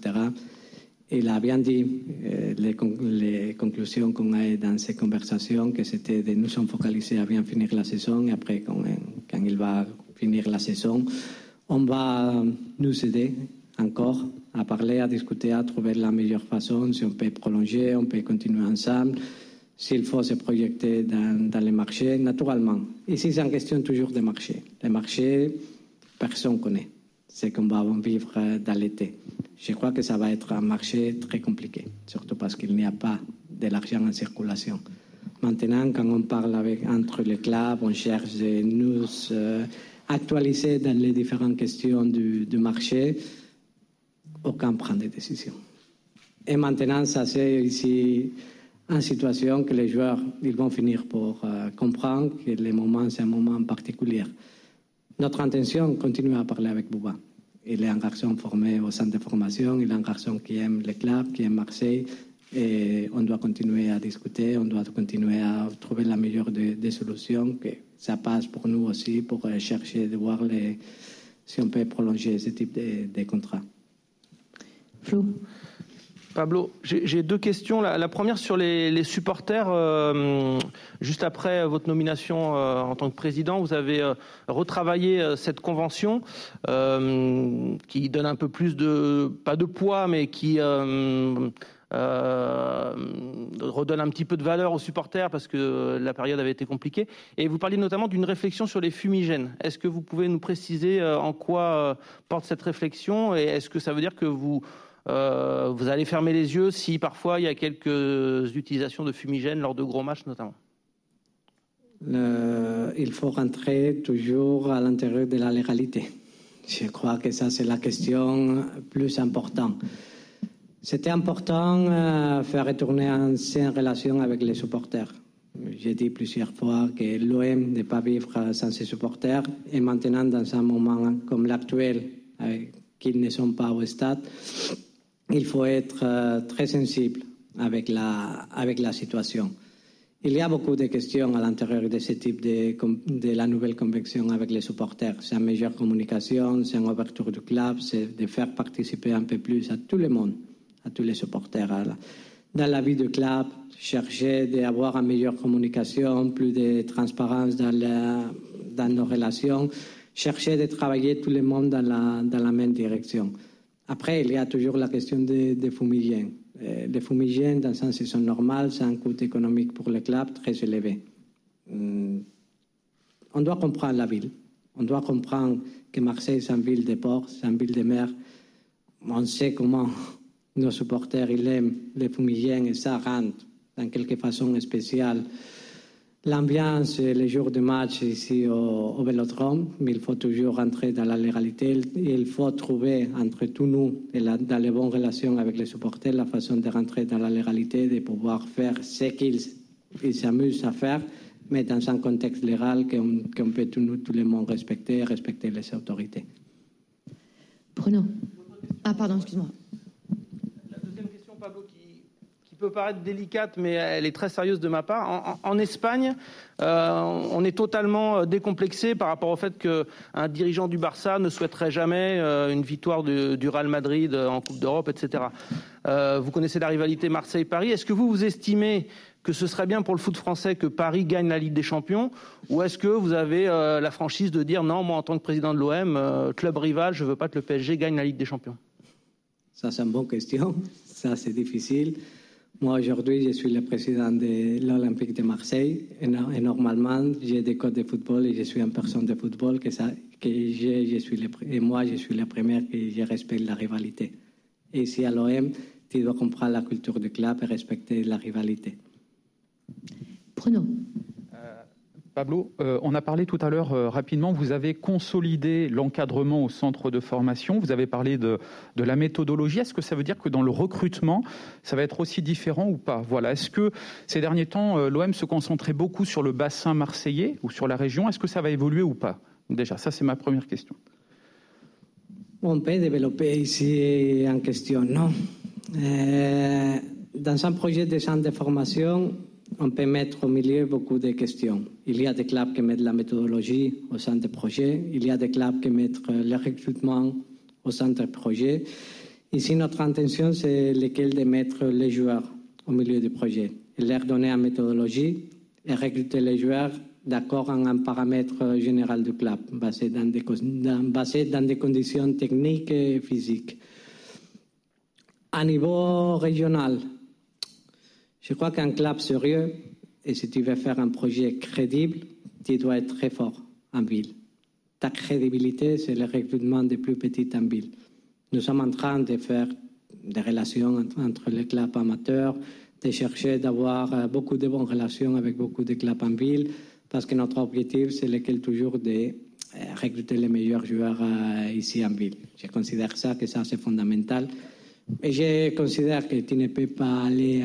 B: Il a bien dit euh, les, conclusions qu'on a dans ces conversations, que c'était de nous focaliser à bien finir la saison et après, quand il va finir la saison, on va nous aider encore à parler, à discuter, à trouver la meilleure façon, si on peut prolonger, on peut continuer ensemble, s'il faut se projeter dans, les marchés, naturellement. Ici, c'est une question toujours de marché. Les marchés, personne ne connaît ce qu'on va vivre dans l'été. Je crois que ça va être un marché très compliqué, surtout parce qu'il n'y a pas de l'argent en circulation. Maintenant, quand on parle avec, entre les clubs, on cherche des news euh, actualisées dans les différentes questions du, du marché, aucun prend de décision. Et maintenant, ça c'est ici une situation que les joueurs ils vont finir par euh, comprendre que le moment, c'est un moment particulier. Notre intention, continuer à parler avec Bouba. Il est un garçon formé au centre de formation, il est un garçon qui aime le club, qui aime Marseille, et on doit continuer à discuter, on doit continuer à trouver la meilleure des, solutions, que ça passe pour nous aussi, pour euh, chercher de voir les, si on peut prolonger ce type de, contrat.
C: Flo
E: Pablo, j'ai deux questions. La, première sur les, supporters. Euh, juste après votre nomination euh, en tant que président, vous avez euh, retravaillé cette convention qui donne un peu plus de, pas de poids, mais qui redonne un petit peu de valeur aux supporters parce que la période avait été compliquée. Et vous parliez notamment d'une réflexion sur les fumigènes. Est-ce que vous pouvez nous préciser en quoi porte cette réflexion et est-ce que ça veut dire que vous euh, vous allez fermer les yeux si parfois il y a quelques utilisations de fumigènes lors de gros matchs notamment
B: Le, Il faut rentrer toujours à l'intérieur de la légalité. Je crois que ça, c'est la question plus importante. C'était important de euh, faire retourner une saine relation avec les supporters. J'ai dit plusieurs fois que l'OM ne pas vivre sans ses supporters et maintenant, dans un moment comme l'actuel, qu'ils ne sont pas au stade, il faut être euh, très sensible avec la, avec la situation. Il y a beaucoup de questions à l'intérieur de ce type de, de la nouvelle convention avec les supporters. C'est une meilleure communication, c'est une ouverture du club, c'est de faire participer un peu plus à tout le monde, à tous les supporters dans la vie du club, chercher d'avoir une meilleure communication, plus de transparence dans, la, dans nos relations, chercher de travailler tout le monde dans la, dans la même direction. Après, il y a toujours la question des, fumigènes. Euh, les fumigènes, dans une saison normale, c'est un coût économique pour le club très élevé. Hum, on doit comprendre la ville. On doit comprendre que Marseille, c'est une ville de port, c'est une ville de mer. On sait comment nos supporters ils aiment les fumigènes et ça rentre dans quelque façon spéciale l'ambiance les jours de match ici au, au Vélodrome, mais il faut toujours rentrer dans la légalité. Il faut trouver entre tous nous, et dans les bonnes relations avec les supporters, la façon de rentrer dans la légalité, de pouvoir faire ce qu'ils s'amusent à faire, mais dans un contexte légal qu'on qu peut tout, nous, tout le monde respecter respecter les autorités.
C: Bruno. Ah, pardon, excuse-moi.
E: La deuxième question, Pablo, qui peut paraître délicate, mais elle est très sérieuse de ma part. En, Espagne, euh, on est totalement décomplexé par rapport au fait qu'un dirigeant du Barça ne souhaiterait jamais euh, une victoire du, Real Madrid en Coupe d'Europe, etc. Euh, vous connaissez la rivalité Marseille-Paris. Est-ce que vous vous estimez que ce serait bien pour le foot français que Paris gagne la Ligue des Champions? Ou est-ce que vous avez euh, la franchise de dire non, moi en tant que président de l'OM, euh, club rival, je veux pas que le PSG gagne la Ligue des Champions?
B: Ça, c'est une bonne question. Ça, c'est difficile. Moi, aujourd'hui, je suis le président de l'Olympique de Marseille. Et, normalement, j'ai des codes de football et je suis une personne de football que, ça, et moi, je suis la première qui je respecte la rivalité. Et ici, à l'OM, tu dois comprendre la culture du club et respecter la rivalité.
C: Bruno.
H: Pablo, euh, on a parlé tout à l'heure euh, rapidement, vous avez consolidé l'encadrement au centre de formation, vous avez parlé de, la méthodologie. Est-ce que ça veut dire que dans le recrutement, ça va être aussi différent ou pas? Voilà. Est-ce que ces derniers temps, euh, l'OM se concentrait beaucoup sur le bassin marseillais ou sur la région? Est-ce que ça va évoluer ou pas? Déjà, ça c'est ma première question.
B: On peut développer ici en question, non? Dans un projet de centre de formation, on peut mettre au milieu beaucoup de questions. Il y a des clubs qui mettent la méthodologie au centre des projets, il y a des clubs qui mettent le recrutement au centre des projets. Ici, notre intention, c'est lequel de mettre les joueurs au milieu du projet et leur donner une méthodologie et recruter les joueurs d'accord en un paramètre général du club, basé dans des conditions techniques et physiques. À niveau régional, je crois qu'un club sérieux, et si tu veux faire un projet crédible, tu dois être très fort en ville. Ta crédibilité, c'est le recrutement des plus petites en ville. Nous sommes en train de faire des relations entre les clubs amateurs, de chercher d'avoir euh, beaucoup de bonnes relations avec beaucoup de clubs en ville, parce que notre objectif, c'est lequel toujours de euh, recruter les meilleurs joueurs euh, ici en ville. Je considère ça que ça, c'est fondamental. Et je considère que tu ne peux pas aller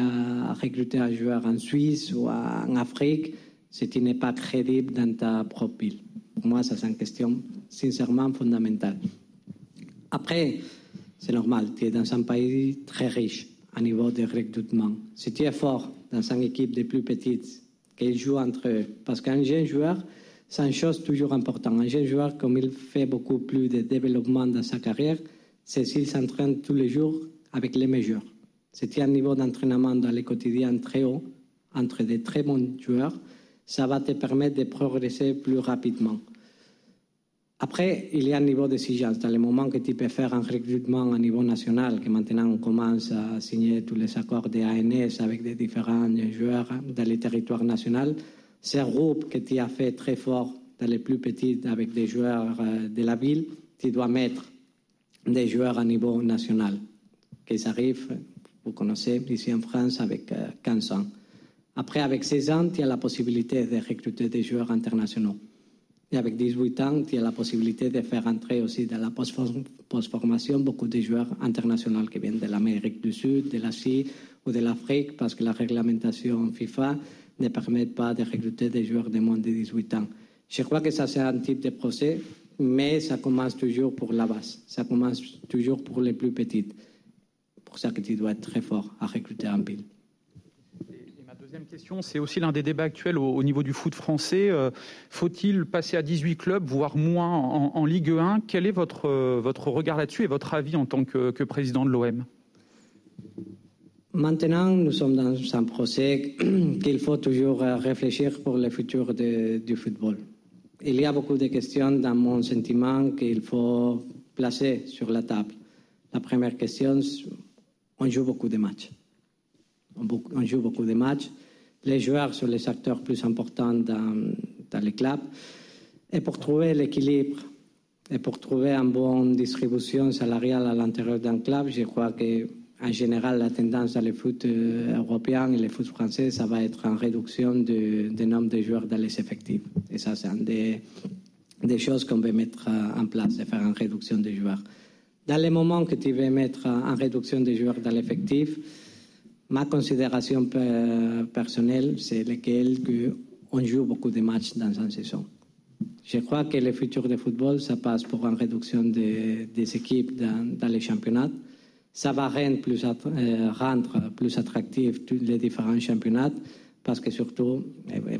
B: recruter un joueur en Suisse ou en Afrique si tu n'es pas crédible dans ta propre ville. Pour moi, ça c'est une question sincèrement fondamentale. Après, c'est normal, tu es dans un pays très riche à niveau de recrutement. Si tu es fort dans une équipe de plus petites, qu'ils jouent entre eux, parce qu'un jeune joueur, c'est une chose toujours importante. Un jeune joueur, comme il fait beaucoup plus de développement dans sa carrière, c'est s'il s'entraîne tous les jours avec les meilleurs. C'est un niveau d'entraînement dans le quotidien très haut, entre des très bons joueurs, ça va te permettre de progresser plus rapidement. Après, il y a un niveau d'exigence. Dans le moment que tu peux faire un recrutement à niveau national, que maintenant on commence à signer tous les accords des ANS avec des différents joueurs dans les territoires nationaux, un groupe que tu as fait très fort dans les plus petits avec des joueurs euh, de la ville, tu dois mettre des joueurs à niveau national qui arrivent, vous connaissez, ici en France avec 15 euh, ans. Après, avec 16 ans, tu as la possibilité de recruter des joueurs internationaux. Et avec 18 ans, tu as la possibilité de faire entrer aussi dans la post-formation beaucoup de joueurs internationaux qui viennent de l'Amérique du Sud, de l'Asie ou de l'Afrique, parce que la réglementation FIFA ne permet pas de recruter des joueurs de moins de 18 ans. Je crois que ça, c'est un type de procès, mais ça commence toujours pour la base. Ça commence toujours pour les plus petites pour ça que tu dois être très fort à recruter un pile.
H: Deuxième question, c'est aussi l'un des débats actuels au, niveau du foot français. Euh, faut-il passer à 18 clubs, voire moins en, Ligue 1 Quel est votre, euh, votre regard là-dessus et votre avis en tant que, président de l'OM
B: Maintenant, nous sommes dans un procès qu'il faut toujours euh, réfléchir pour le futur du football. Il y a beaucoup de questions dans mon sentiment qu'il faut placer sur la table. La première question, on joue beaucoup de matchs. On, joue beaucoup de matchs. Les joueurs sont les acteurs plus importants dans, les clubs. Et pour trouver l'équilibre et pour trouver une bonne distribution salariale à l'intérieur d'un club, je crois que en général, la tendance dans le foot euh, européen et le foot français, ça va être en réduction du, nombre de joueurs dans les effectifs. Et ça, c'est une des, des choses qu'on veut mettre en place, de faire une réduction des joueurs. Dans les moments que tu veux mettre en réduction des joueurs dans l'effectif, ma considération personnelle, c'est lequel on joue beaucoup de matchs dans une saison. Je crois que le futur du football, ça passe pour une réduction des, équipes dans, les championnats. Ça va rendre plus, euh, rendre plus attractifs tous les différents championnats parce que surtout,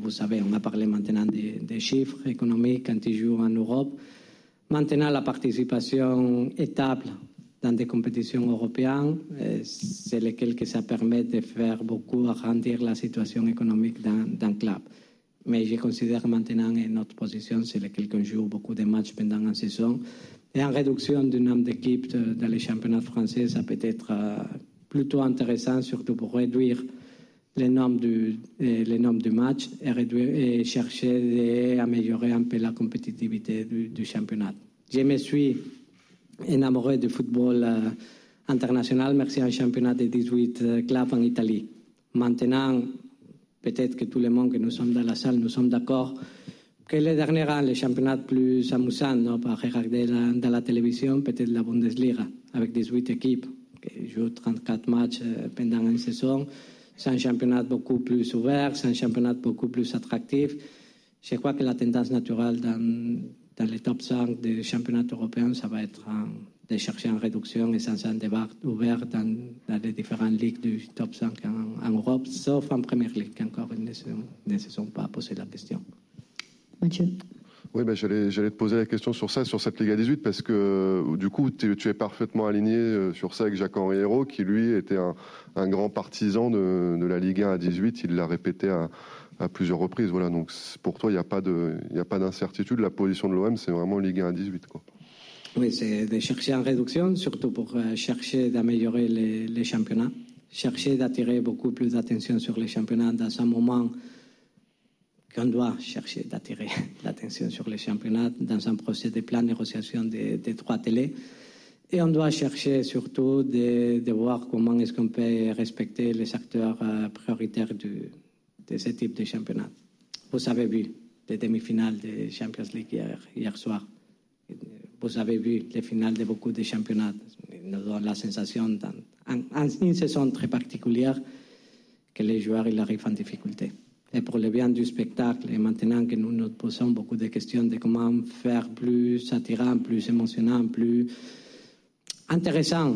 B: vous savez, on a parlé maintenant des, des chiffres économiques quand ils jouent en Europe. Maintenant, la participation étable dans des compétitions européennes, euh, c'est lequel que ça permet de faire beaucoup agrandir la situation économique d'un club. Mais je considère maintenant que notre position, c'est lequel qu'on joue beaucoup de matchs pendant une saison. Et en réduction du nombre d'équipes dans les championnats français, ça peut être euh, plutôt intéressant, surtout pour réduire les nombre du, les nombres de matchs et, chercher d'améliorer un peu la compétitivité du, du, championnat. Je me suis enamoré du football euh, international merci à un championnat de 18 clubs en Italie. Maintenant, peut-être que tout le monde que nous sommes dans la salle, nous sommes d'accord que les derniers ans, les championnats plus amusants, non, par regarder la, dans la télévision, peut-être la Bundesliga, avec 18 équipes qui jouent 34 matchs pendant une saison. C'est un championnat beaucoup plus ouvert, c'est un championnat beaucoup plus attractif. Je crois que la tendance naturelle dans, les top 5 des championnats européens, ça va être de chercher une réduction et sans un débat ouvert dans, les différentes ligues du top 5 en, en Europe, sauf en première ligue, encore ils ne se, ne se sont pas posé la question.
C: Mathieu.
K: Oui, ben, j'allais, te poser la question sur ça, sur cette Liga 18, parce que du coup, tu es parfaitement aligné sur ça avec Jacques-Henri Hérault, qui lui était un, grand partisan de, la Ligue 1 à 18. Il l'a répété à, plusieurs reprises. Voilà, donc pour toi, il n'y a pas d'incertitude. La position de l'OM, c'est vraiment Ligue 1 à 18, quoi.
B: Oui, c'est de chercher en réduction, surtout pour chercher d'améliorer les championnats, chercher d'attirer beaucoup plus d'attention sur les championnats dans un moment qu'on doit chercher d'attirer l'attention sur les championnats dans un procès de plan de négociation des, des droits télé. Et on doit chercher surtout de, voir comment est-ce qu'on peut respecter les acteurs euh, prioritaires de ce type de championnat. Vous avez vu les demi-finales de Champions League hier, soir. Vous avez vu les finales de beaucoup de championnats. Nous donne la sensation, dans, en, en, une saison très particulière, que les joueurs ils arrivent en difficulté. Et pour le bien du spectacle, et maintenant que nous nous posons beaucoup de questions de comment faire plus attirant, plus émotionnant, plus intéressant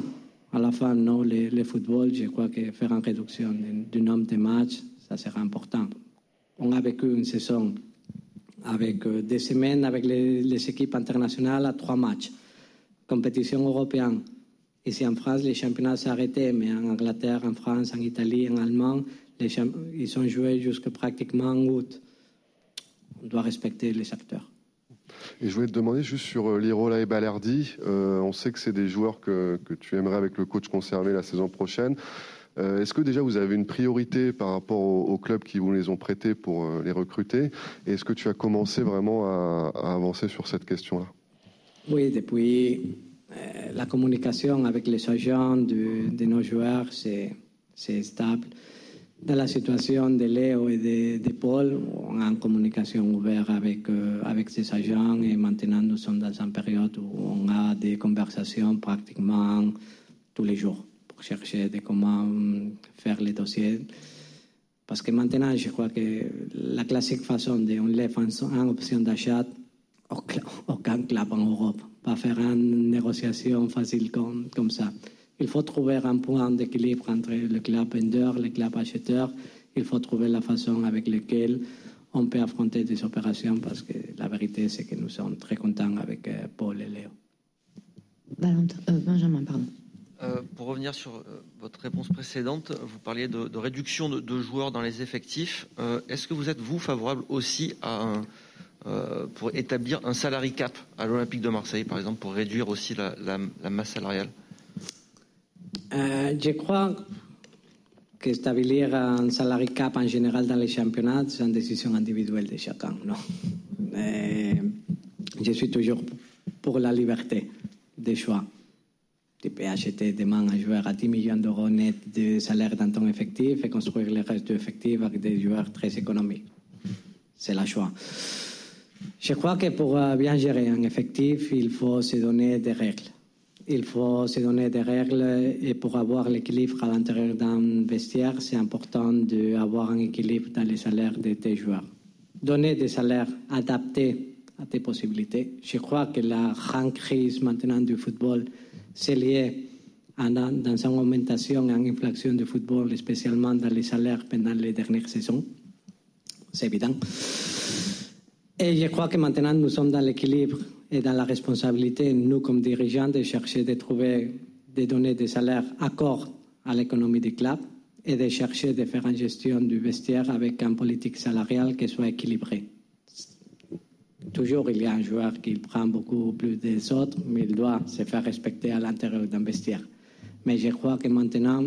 B: à la fin, non, le, football, je crois que faire une réduction du nombre de matchs, ça sera important. On a vécu une saison avec des semaines avec les, équipes internationales à trois matchs. Compétition européenne. Ici en France, les championnats arrêté, mais en Angleterre, en France, en Italie, en Allemagne, les ils sont joués jusqu'à pratiquement en août. On doit respecter les acteurs.
K: Et je voulais te demander juste sur Lirola et Balerdi. Euh, on sait que c'est des joueurs que, que, tu aimerais avec le coach conserver la saison prochaine. Euh, Est-ce que déjà vous avez une priorité par rapport aux, aux clubs qui vous les ont prêtés pour euh, les recruter? Et est-ce que tu as commencé vraiment à, à avancer sur cette question-là?
B: Oui, depuis euh, la communication avec les agents de, de nos joueurs, c'est stable. Dans la situation de Léo et de, de, Paul, on a une communication ouverte avec, euh, avec ces agents et maintenant nous sommes dans une période où on a des conversations pratiquement tous les jours pour chercher de comment faire les dossiers. Parce que maintenant, je crois que la classique façon de on lève en, option d'achat, aucun club en Europe, pas faire une négociation facile comme, comme ça. Il faut trouver un point d'équilibre entre le club vendeur, le club acheteur. Il faut trouver la façon avec laquelle on peut affronter des opérations parce que la vérité, c'est que nous sommes très contents avec euh, Paul et Léo.
C: Valentin, euh, Benjamin, pardon.
F: Euh, pour revenir sur euh, votre réponse précédente, vous parliez de, de réduction de, de, joueurs dans les effectifs. Euh, Est-ce que vous êtes, vous, favorable aussi à un, pour établir un salary cap à l'Olympique de Marseille, par exemple, pour réduire aussi la, la, la masse salariale?
B: Euh, je crois que établir un salary cap en général dans les championnats, c'est une décision individuelle de chacun. Euh, je suis toujours pour la liberté des choix. Tu peux acheter demain un joueur à 10 millions d'euros net de salaire dans ton effectif et construire le reste de l'effectif avec des joueurs très économiques. C'est le choix. Je crois que pour bien gérer un effectif, il faut se donner des règles il faut se donner des règles et pour avoir l'équilibre à l'intérieur d'un vestiaire, c'est important d'avoir un équilibre dans les salaires de tes joueurs. Donner des salaires adaptés à tes possibilités. Je crois que la grande crise maintenant du football, c'est lié à, dans une augmentation et une inflation du football, spécialement dans les salaires pendant les dernières saisons. C'est évident. Et je crois que maintenant nous sommes dans l'équilibre et dans la responsabilité, nous comme dirigeants, de chercher de trouver, de donner des salaires accords à l'économie du club et de chercher de faire une gestion du vestiaire avec une politique salariale qui soit équilibrée. Toujours, il y a un joueur qui prend beaucoup plus des autres, mais il doit se faire respecter à l'intérieur d'un vestiaire. Mais je crois que maintenant,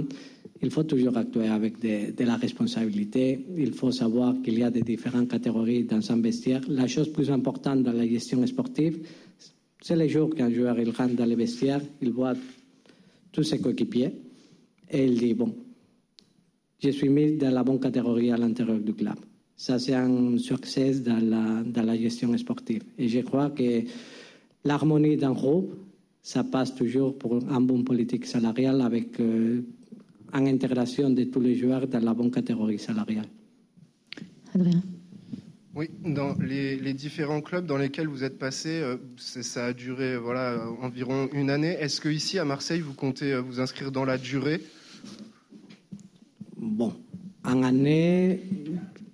B: il faut toujours actuer avec de, la responsabilité. Il faut savoir qu'il y a des différentes catégories dans un vestiaire. La chose plus importante dans la gestion sportive, c'est le jour qu'un joueur il rentre dans le vestiaire, il voit tous ses coéquipiers et il dit bon, je suis mis dans la bonne catégorie à l'intérieur du club. Ça, c'est un succès dans la gestion sportive. Et je crois que l'harmonie d'un groupe, ça passe toujours pour un bon politique salariale avec euh, une intégration de tous les joueurs dans la bonne catégorie salariale.
C: Adrien.
G: Oui, dans les, les, différents clubs dans lesquels vous êtes passé, euh, ça a duré voilà, environ une année. Est-ce que ici à Marseille, vous comptez euh, vous inscrire dans la durée?
B: Bon, en année,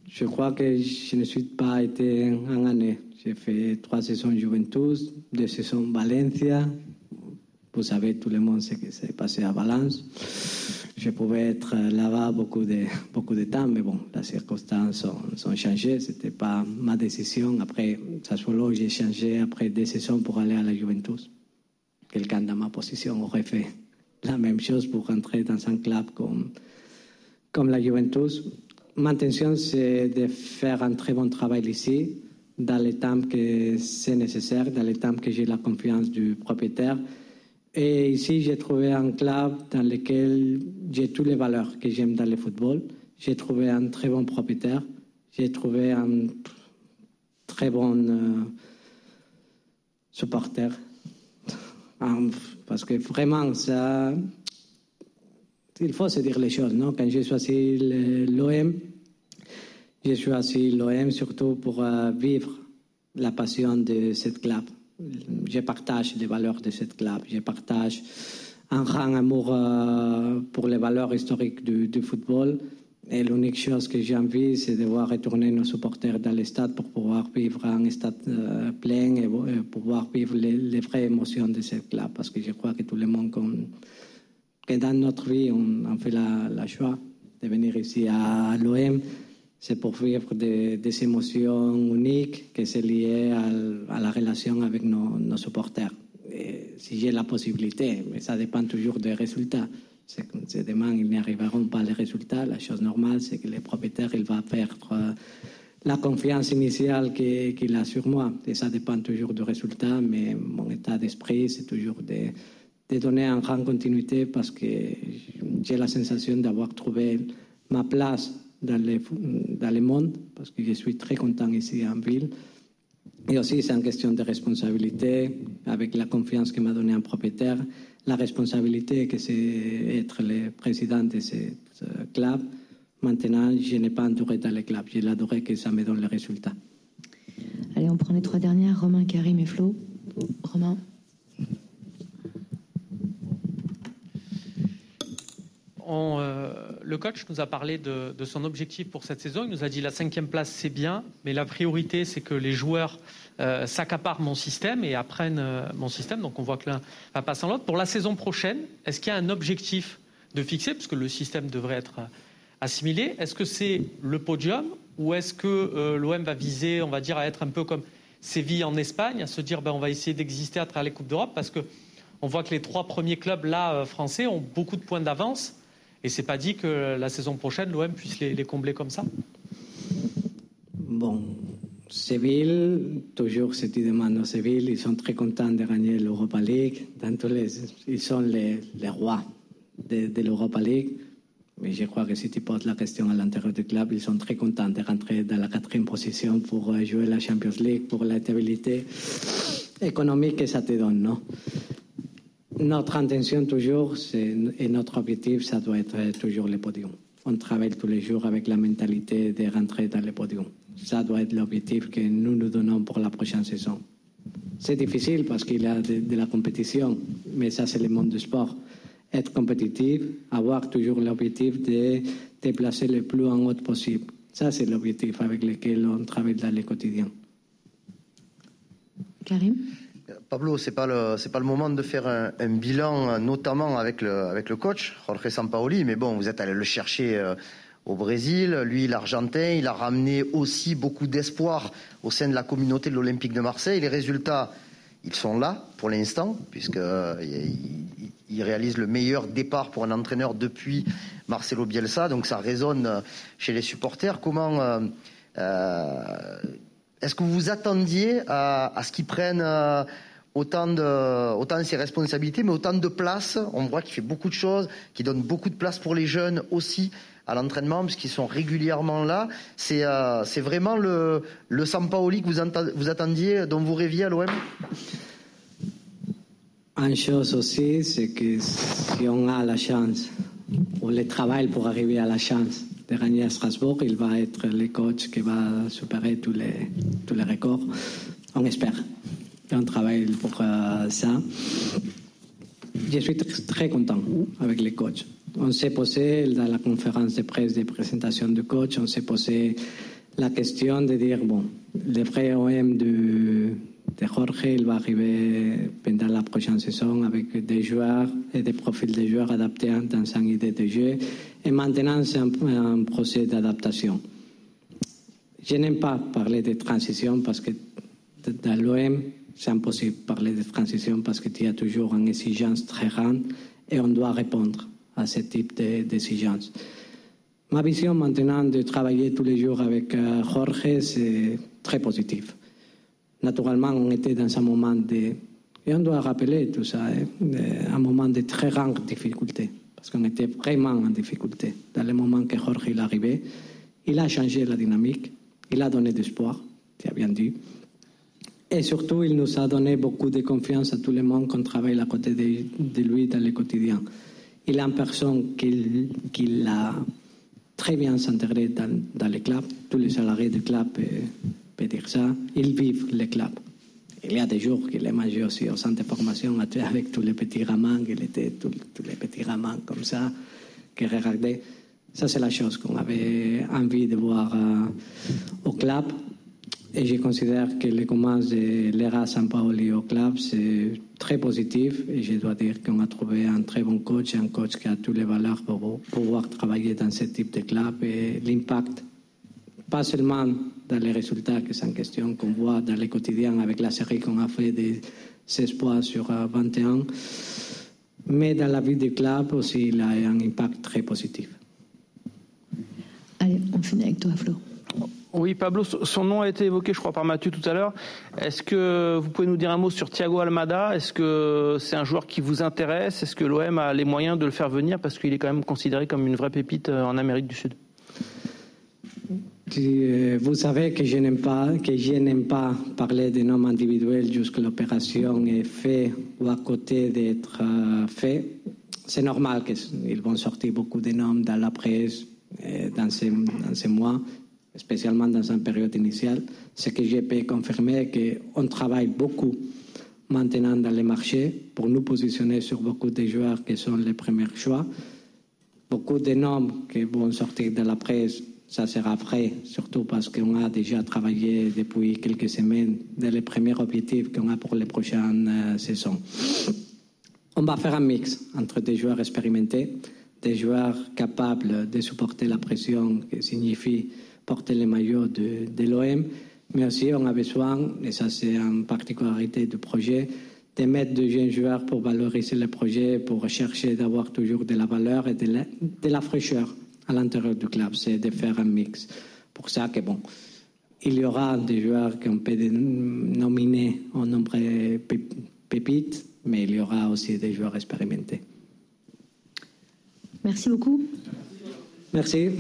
B: je crois que je ne suis pas été en année. J'ai fait trois saisons Juventus, deux saisons Valencia. Vous savez, tout le monde ce qui passé à Valence. Je pouvais être là-bas beaucoup de, beaucoup de temps, mais bon, les circonstances sont, sont changées. Ce n'était pas ma décision. Après Sassuolo, j'ai changé après deux saisons pour aller à la Juventus. Quelqu'un dans ma position aurait fait la même chose pour rentrer dans un club comme, comme la Juventus. Ma intention, c'est de faire un très bon travail ici, dans les temps que c'est nécessaire, dans les temps que j'ai la confiance du propriétaire. Et ici, j'ai trouvé un club dans lequel j'ai toutes les valeurs que j'aime dans le football. J'ai trouvé un très bon propriétaire. J'ai trouvé un très bon euh, supporter. Parce que vraiment, ça, il faut se dire les choses. Non? Quand j'ai choisi l'OM, j'ai choisi l'OM surtout pour euh, vivre la passion de cette club. Je partage les valeurs de cette club. Je partage un grand amour euh, pour les valeurs historiques du, football. Et l'unique chose que j'ai envie, c'est de voir retourner nos supporters dans les stades pour pouvoir vivre un stade euh, plein et, pouvoir vivre les, vraies émotions de cette club. Parce que je crois que tout le monde, que dans notre vie, on, fait la, la, choix de venir ici à l'OM. C'est pour vivre des, des, émotions uniques qui sont liées à, la relation avec nos, nos supporters. Et si j'ai la possibilité, mais ça dépend toujours des résultats. C'est demain, ils n'y arriveront pas les résultats. La chose normale, c'est que le propriétaire, il va perdre la confiance initiale qu'il qu a sur moi. Et ça dépend toujours du résultat, mais mon état d'esprit, c'est toujours de, de, donner une grande continuité parce que j'ai la sensation d'avoir trouvé ma place dans le, dans le monde, parce que je suis très content ici en ville. Et aussi, c'est une question de responsabilité, avec la confiance que m'a donné un propriétaire la responsabilité que c'est être le président de ce club. Maintenant, je n'ai pas entouré dans le club. J'ai adoré que ça me donne les résultats.
C: Allez, on prend les trois dernières. Romain, Karim et Flo. Romain.
D: Euh, le coach nous a parlé de, son objectif pour cette saison. Il nous a dit la cinquième place, c'est bien, mais la priorité, c'est que les joueurs euh, s'accaparent mon système et apprennent euh, mon système. Donc on voit que l'un va passer en l'autre. Pour la saison prochaine, est-ce qu'il y a un objectif de fixer, puisque le système devrait être assimilé Est-ce que c'est le podium ou est-ce que l'OM va viser, on va dire, à être un peu comme Séville en Espagne, à se dire ben, on va essayer d'exister à travers les Coupes d'Europe? Parce que on voit que les trois premiers clubs là français ont beaucoup de points d'avance et c'est pas dit que la saison prochaine l'OM puisse les, combler comme ça?
B: Bon, Séville, toujours si tu demandes au Séville, ils sont très contents de gagner l'Europa League. Dans ils sont les, rois de, de l'Europa League. Mais je crois que si tu poses la question à l'intérieur du club, ils sont très contents de rentrer dans la quatrième position pour jouer la Champions League, pour la stabilité économique que ça te donne. Non? Notre intention toujours, et notre objectif, ça doit être toujours le podium. On travaille tous les jours avec la mentalité de rentrer dans le podium. Ça doit être l'objectif que nous nous donnons pour la prochaine saison. C'est difficile parce qu'il y a de, la compétition, mais ça c'est le monde du sport. Être compétitif, avoir toujours l'objectif de te placer le plus en haut possible. Ça c'est l'objectif avec lequel on travaille dans le quotidien.
C: Karim?
A: Pablo, c'est pas le c'est pas le moment de faire un, bilan, notamment avec le avec le coach Jorge Sampaoli, mais bon, vous êtes allé le chercher euh, au Brésil, lui l'Argentin, il a ramené aussi beaucoup d'espoir au sein de la communauté de l'Olympique de Marseille. Les résultats, ils sont là pour l'instant, puisque euh, il, réalise le meilleur départ pour un entraîneur depuis Marcelo Bielsa, donc ça résonne chez les supporters. Comment euh, euh, est-ce que vous vous attendiez à, à ce qu'ils prennent euh, autant de, autant de ses responsabilités, mais autant de place On voit qu'il fait beaucoup de choses, qu'il donne beaucoup de place pour les jeunes aussi à l'entraînement, puisqu'ils sont régulièrement là. C'est euh, c'est vraiment le, le Sampaoli que vous, attendiez, dont vous rêviez à l'OM
B: Une chose aussi, c'est que si on a la chance, ou le travail pour arriver à la chance de gagner à Strasbourg, il va être le coach qui va supérer tous les, tous les records. On espère. Et on travaille pour euh, ça. Je suis très content avec les coachs. On s'est posé dans la conférence de presse de présentation de coach, on s'est posé la question de dire bon, le vrai OM de, Jorge, il va arriver pendant la prochaine saison avec des joueurs et des profils de joueurs adaptés dans une idée de jeu. Et maintenant, c'est un, un procès d'adaptation. Je n'aime pas parler de transition parce que dans l'OM, c'est impossible de parler de transition parce qu'il y a toujours une exigence très grande et on doit répondre à ce type d'exigence. Ma vision maintenant de travailler tous les jours avec Jorge, c'est très positif. Naturellement, on était dans un moment de... Et on doit rappeler tout ça, hein, un moment de très grande difficulté, parce qu'on était vraiment en difficulté. Dans le moment que Jorge est arrivé, il a changé la dynamique, il a donné de l'espoir, tu as bien dit. Et surtout, il nous a donné beaucoup de confiance à tout le monde qu'on travaille à côté de, lui dans le quotidien. Il est une personne qui, qui a très bien s'intégrer dans, dans le club. Tous les salariés du club peuvent dire ça. Ils vivent le club. Il y a des jours qu'il est mangé aussi au centre de formation avec tous les petits ramans, il était tous, les petits ramans comme ça, qui regardaient. Ça, c'est la chose qu'on avait envie de voir euh, au club. Et je considère que le commence de l'ERA San Paoli au club, c'est très positif. Et je dois dire qu'on a trouvé un très bon coach, un coach qui a toutes les valeurs pour pouvoir travailler dans ce type de club. Et l'impact, pas seulement dans les résultats que c'est en question qu'on voit dans le quotidien avec la série qu'on a fait de 16 points sur 21, mais dans la vie du club aussi, il a un impact très positif.
C: Allez, on finit avec toi, Flo.
E: Oui, Pablo, son nom a été évoqué, je crois, par Mathieu tout à l'heure. Est-ce que vous pouvez nous dire un mot sur Thiago Almada? Est-ce que c'est un joueur qui vous intéresse? Est-ce que l'OM a les moyens de le faire venir Parce qu'il est quand même considéré comme une vraie pépite en Amérique du Sud?
B: Vous savez que je n'aime pas, que je pas parler de noms individuels jusqu'à l'opération est faite ou à côté d'être faite. C'est normal qu'ils vont sortir beaucoup de noms dans la presse dans dans ces mois spécialement dans une période initiale, ce que je peux confirmer qu'on travaille beaucoup maintenant dans les marchés pour nous positionner sur beaucoup de joueurs qui sont les premiers choix. Beaucoup de noms qui vont sortir de la presse, ça sera vrai, surtout parce qu'on a déjà travaillé depuis quelques semaines dans les premiers objectifs qu'on a pour les prochaines euh, saisons. On va faire un mix entre des joueurs expérimentés, des joueurs capables de supporter la pression qui signifie porter le maillot de, de l'OM, mais aussi on a besoin, et ça c'est une particularité du projet, de mettre de jeunes joueurs pour valoriser le projet, pour chercher d'avoir toujours de la valeur et de la, de la fraîcheur à l'intérieur du club. C'est de faire un mix. Pour ça que bon, il y aura des joueurs qu'on peut nominer en nombre pépites, mais il y aura aussi des joueurs expérimentés.
C: Merci beaucoup.
B: Merci.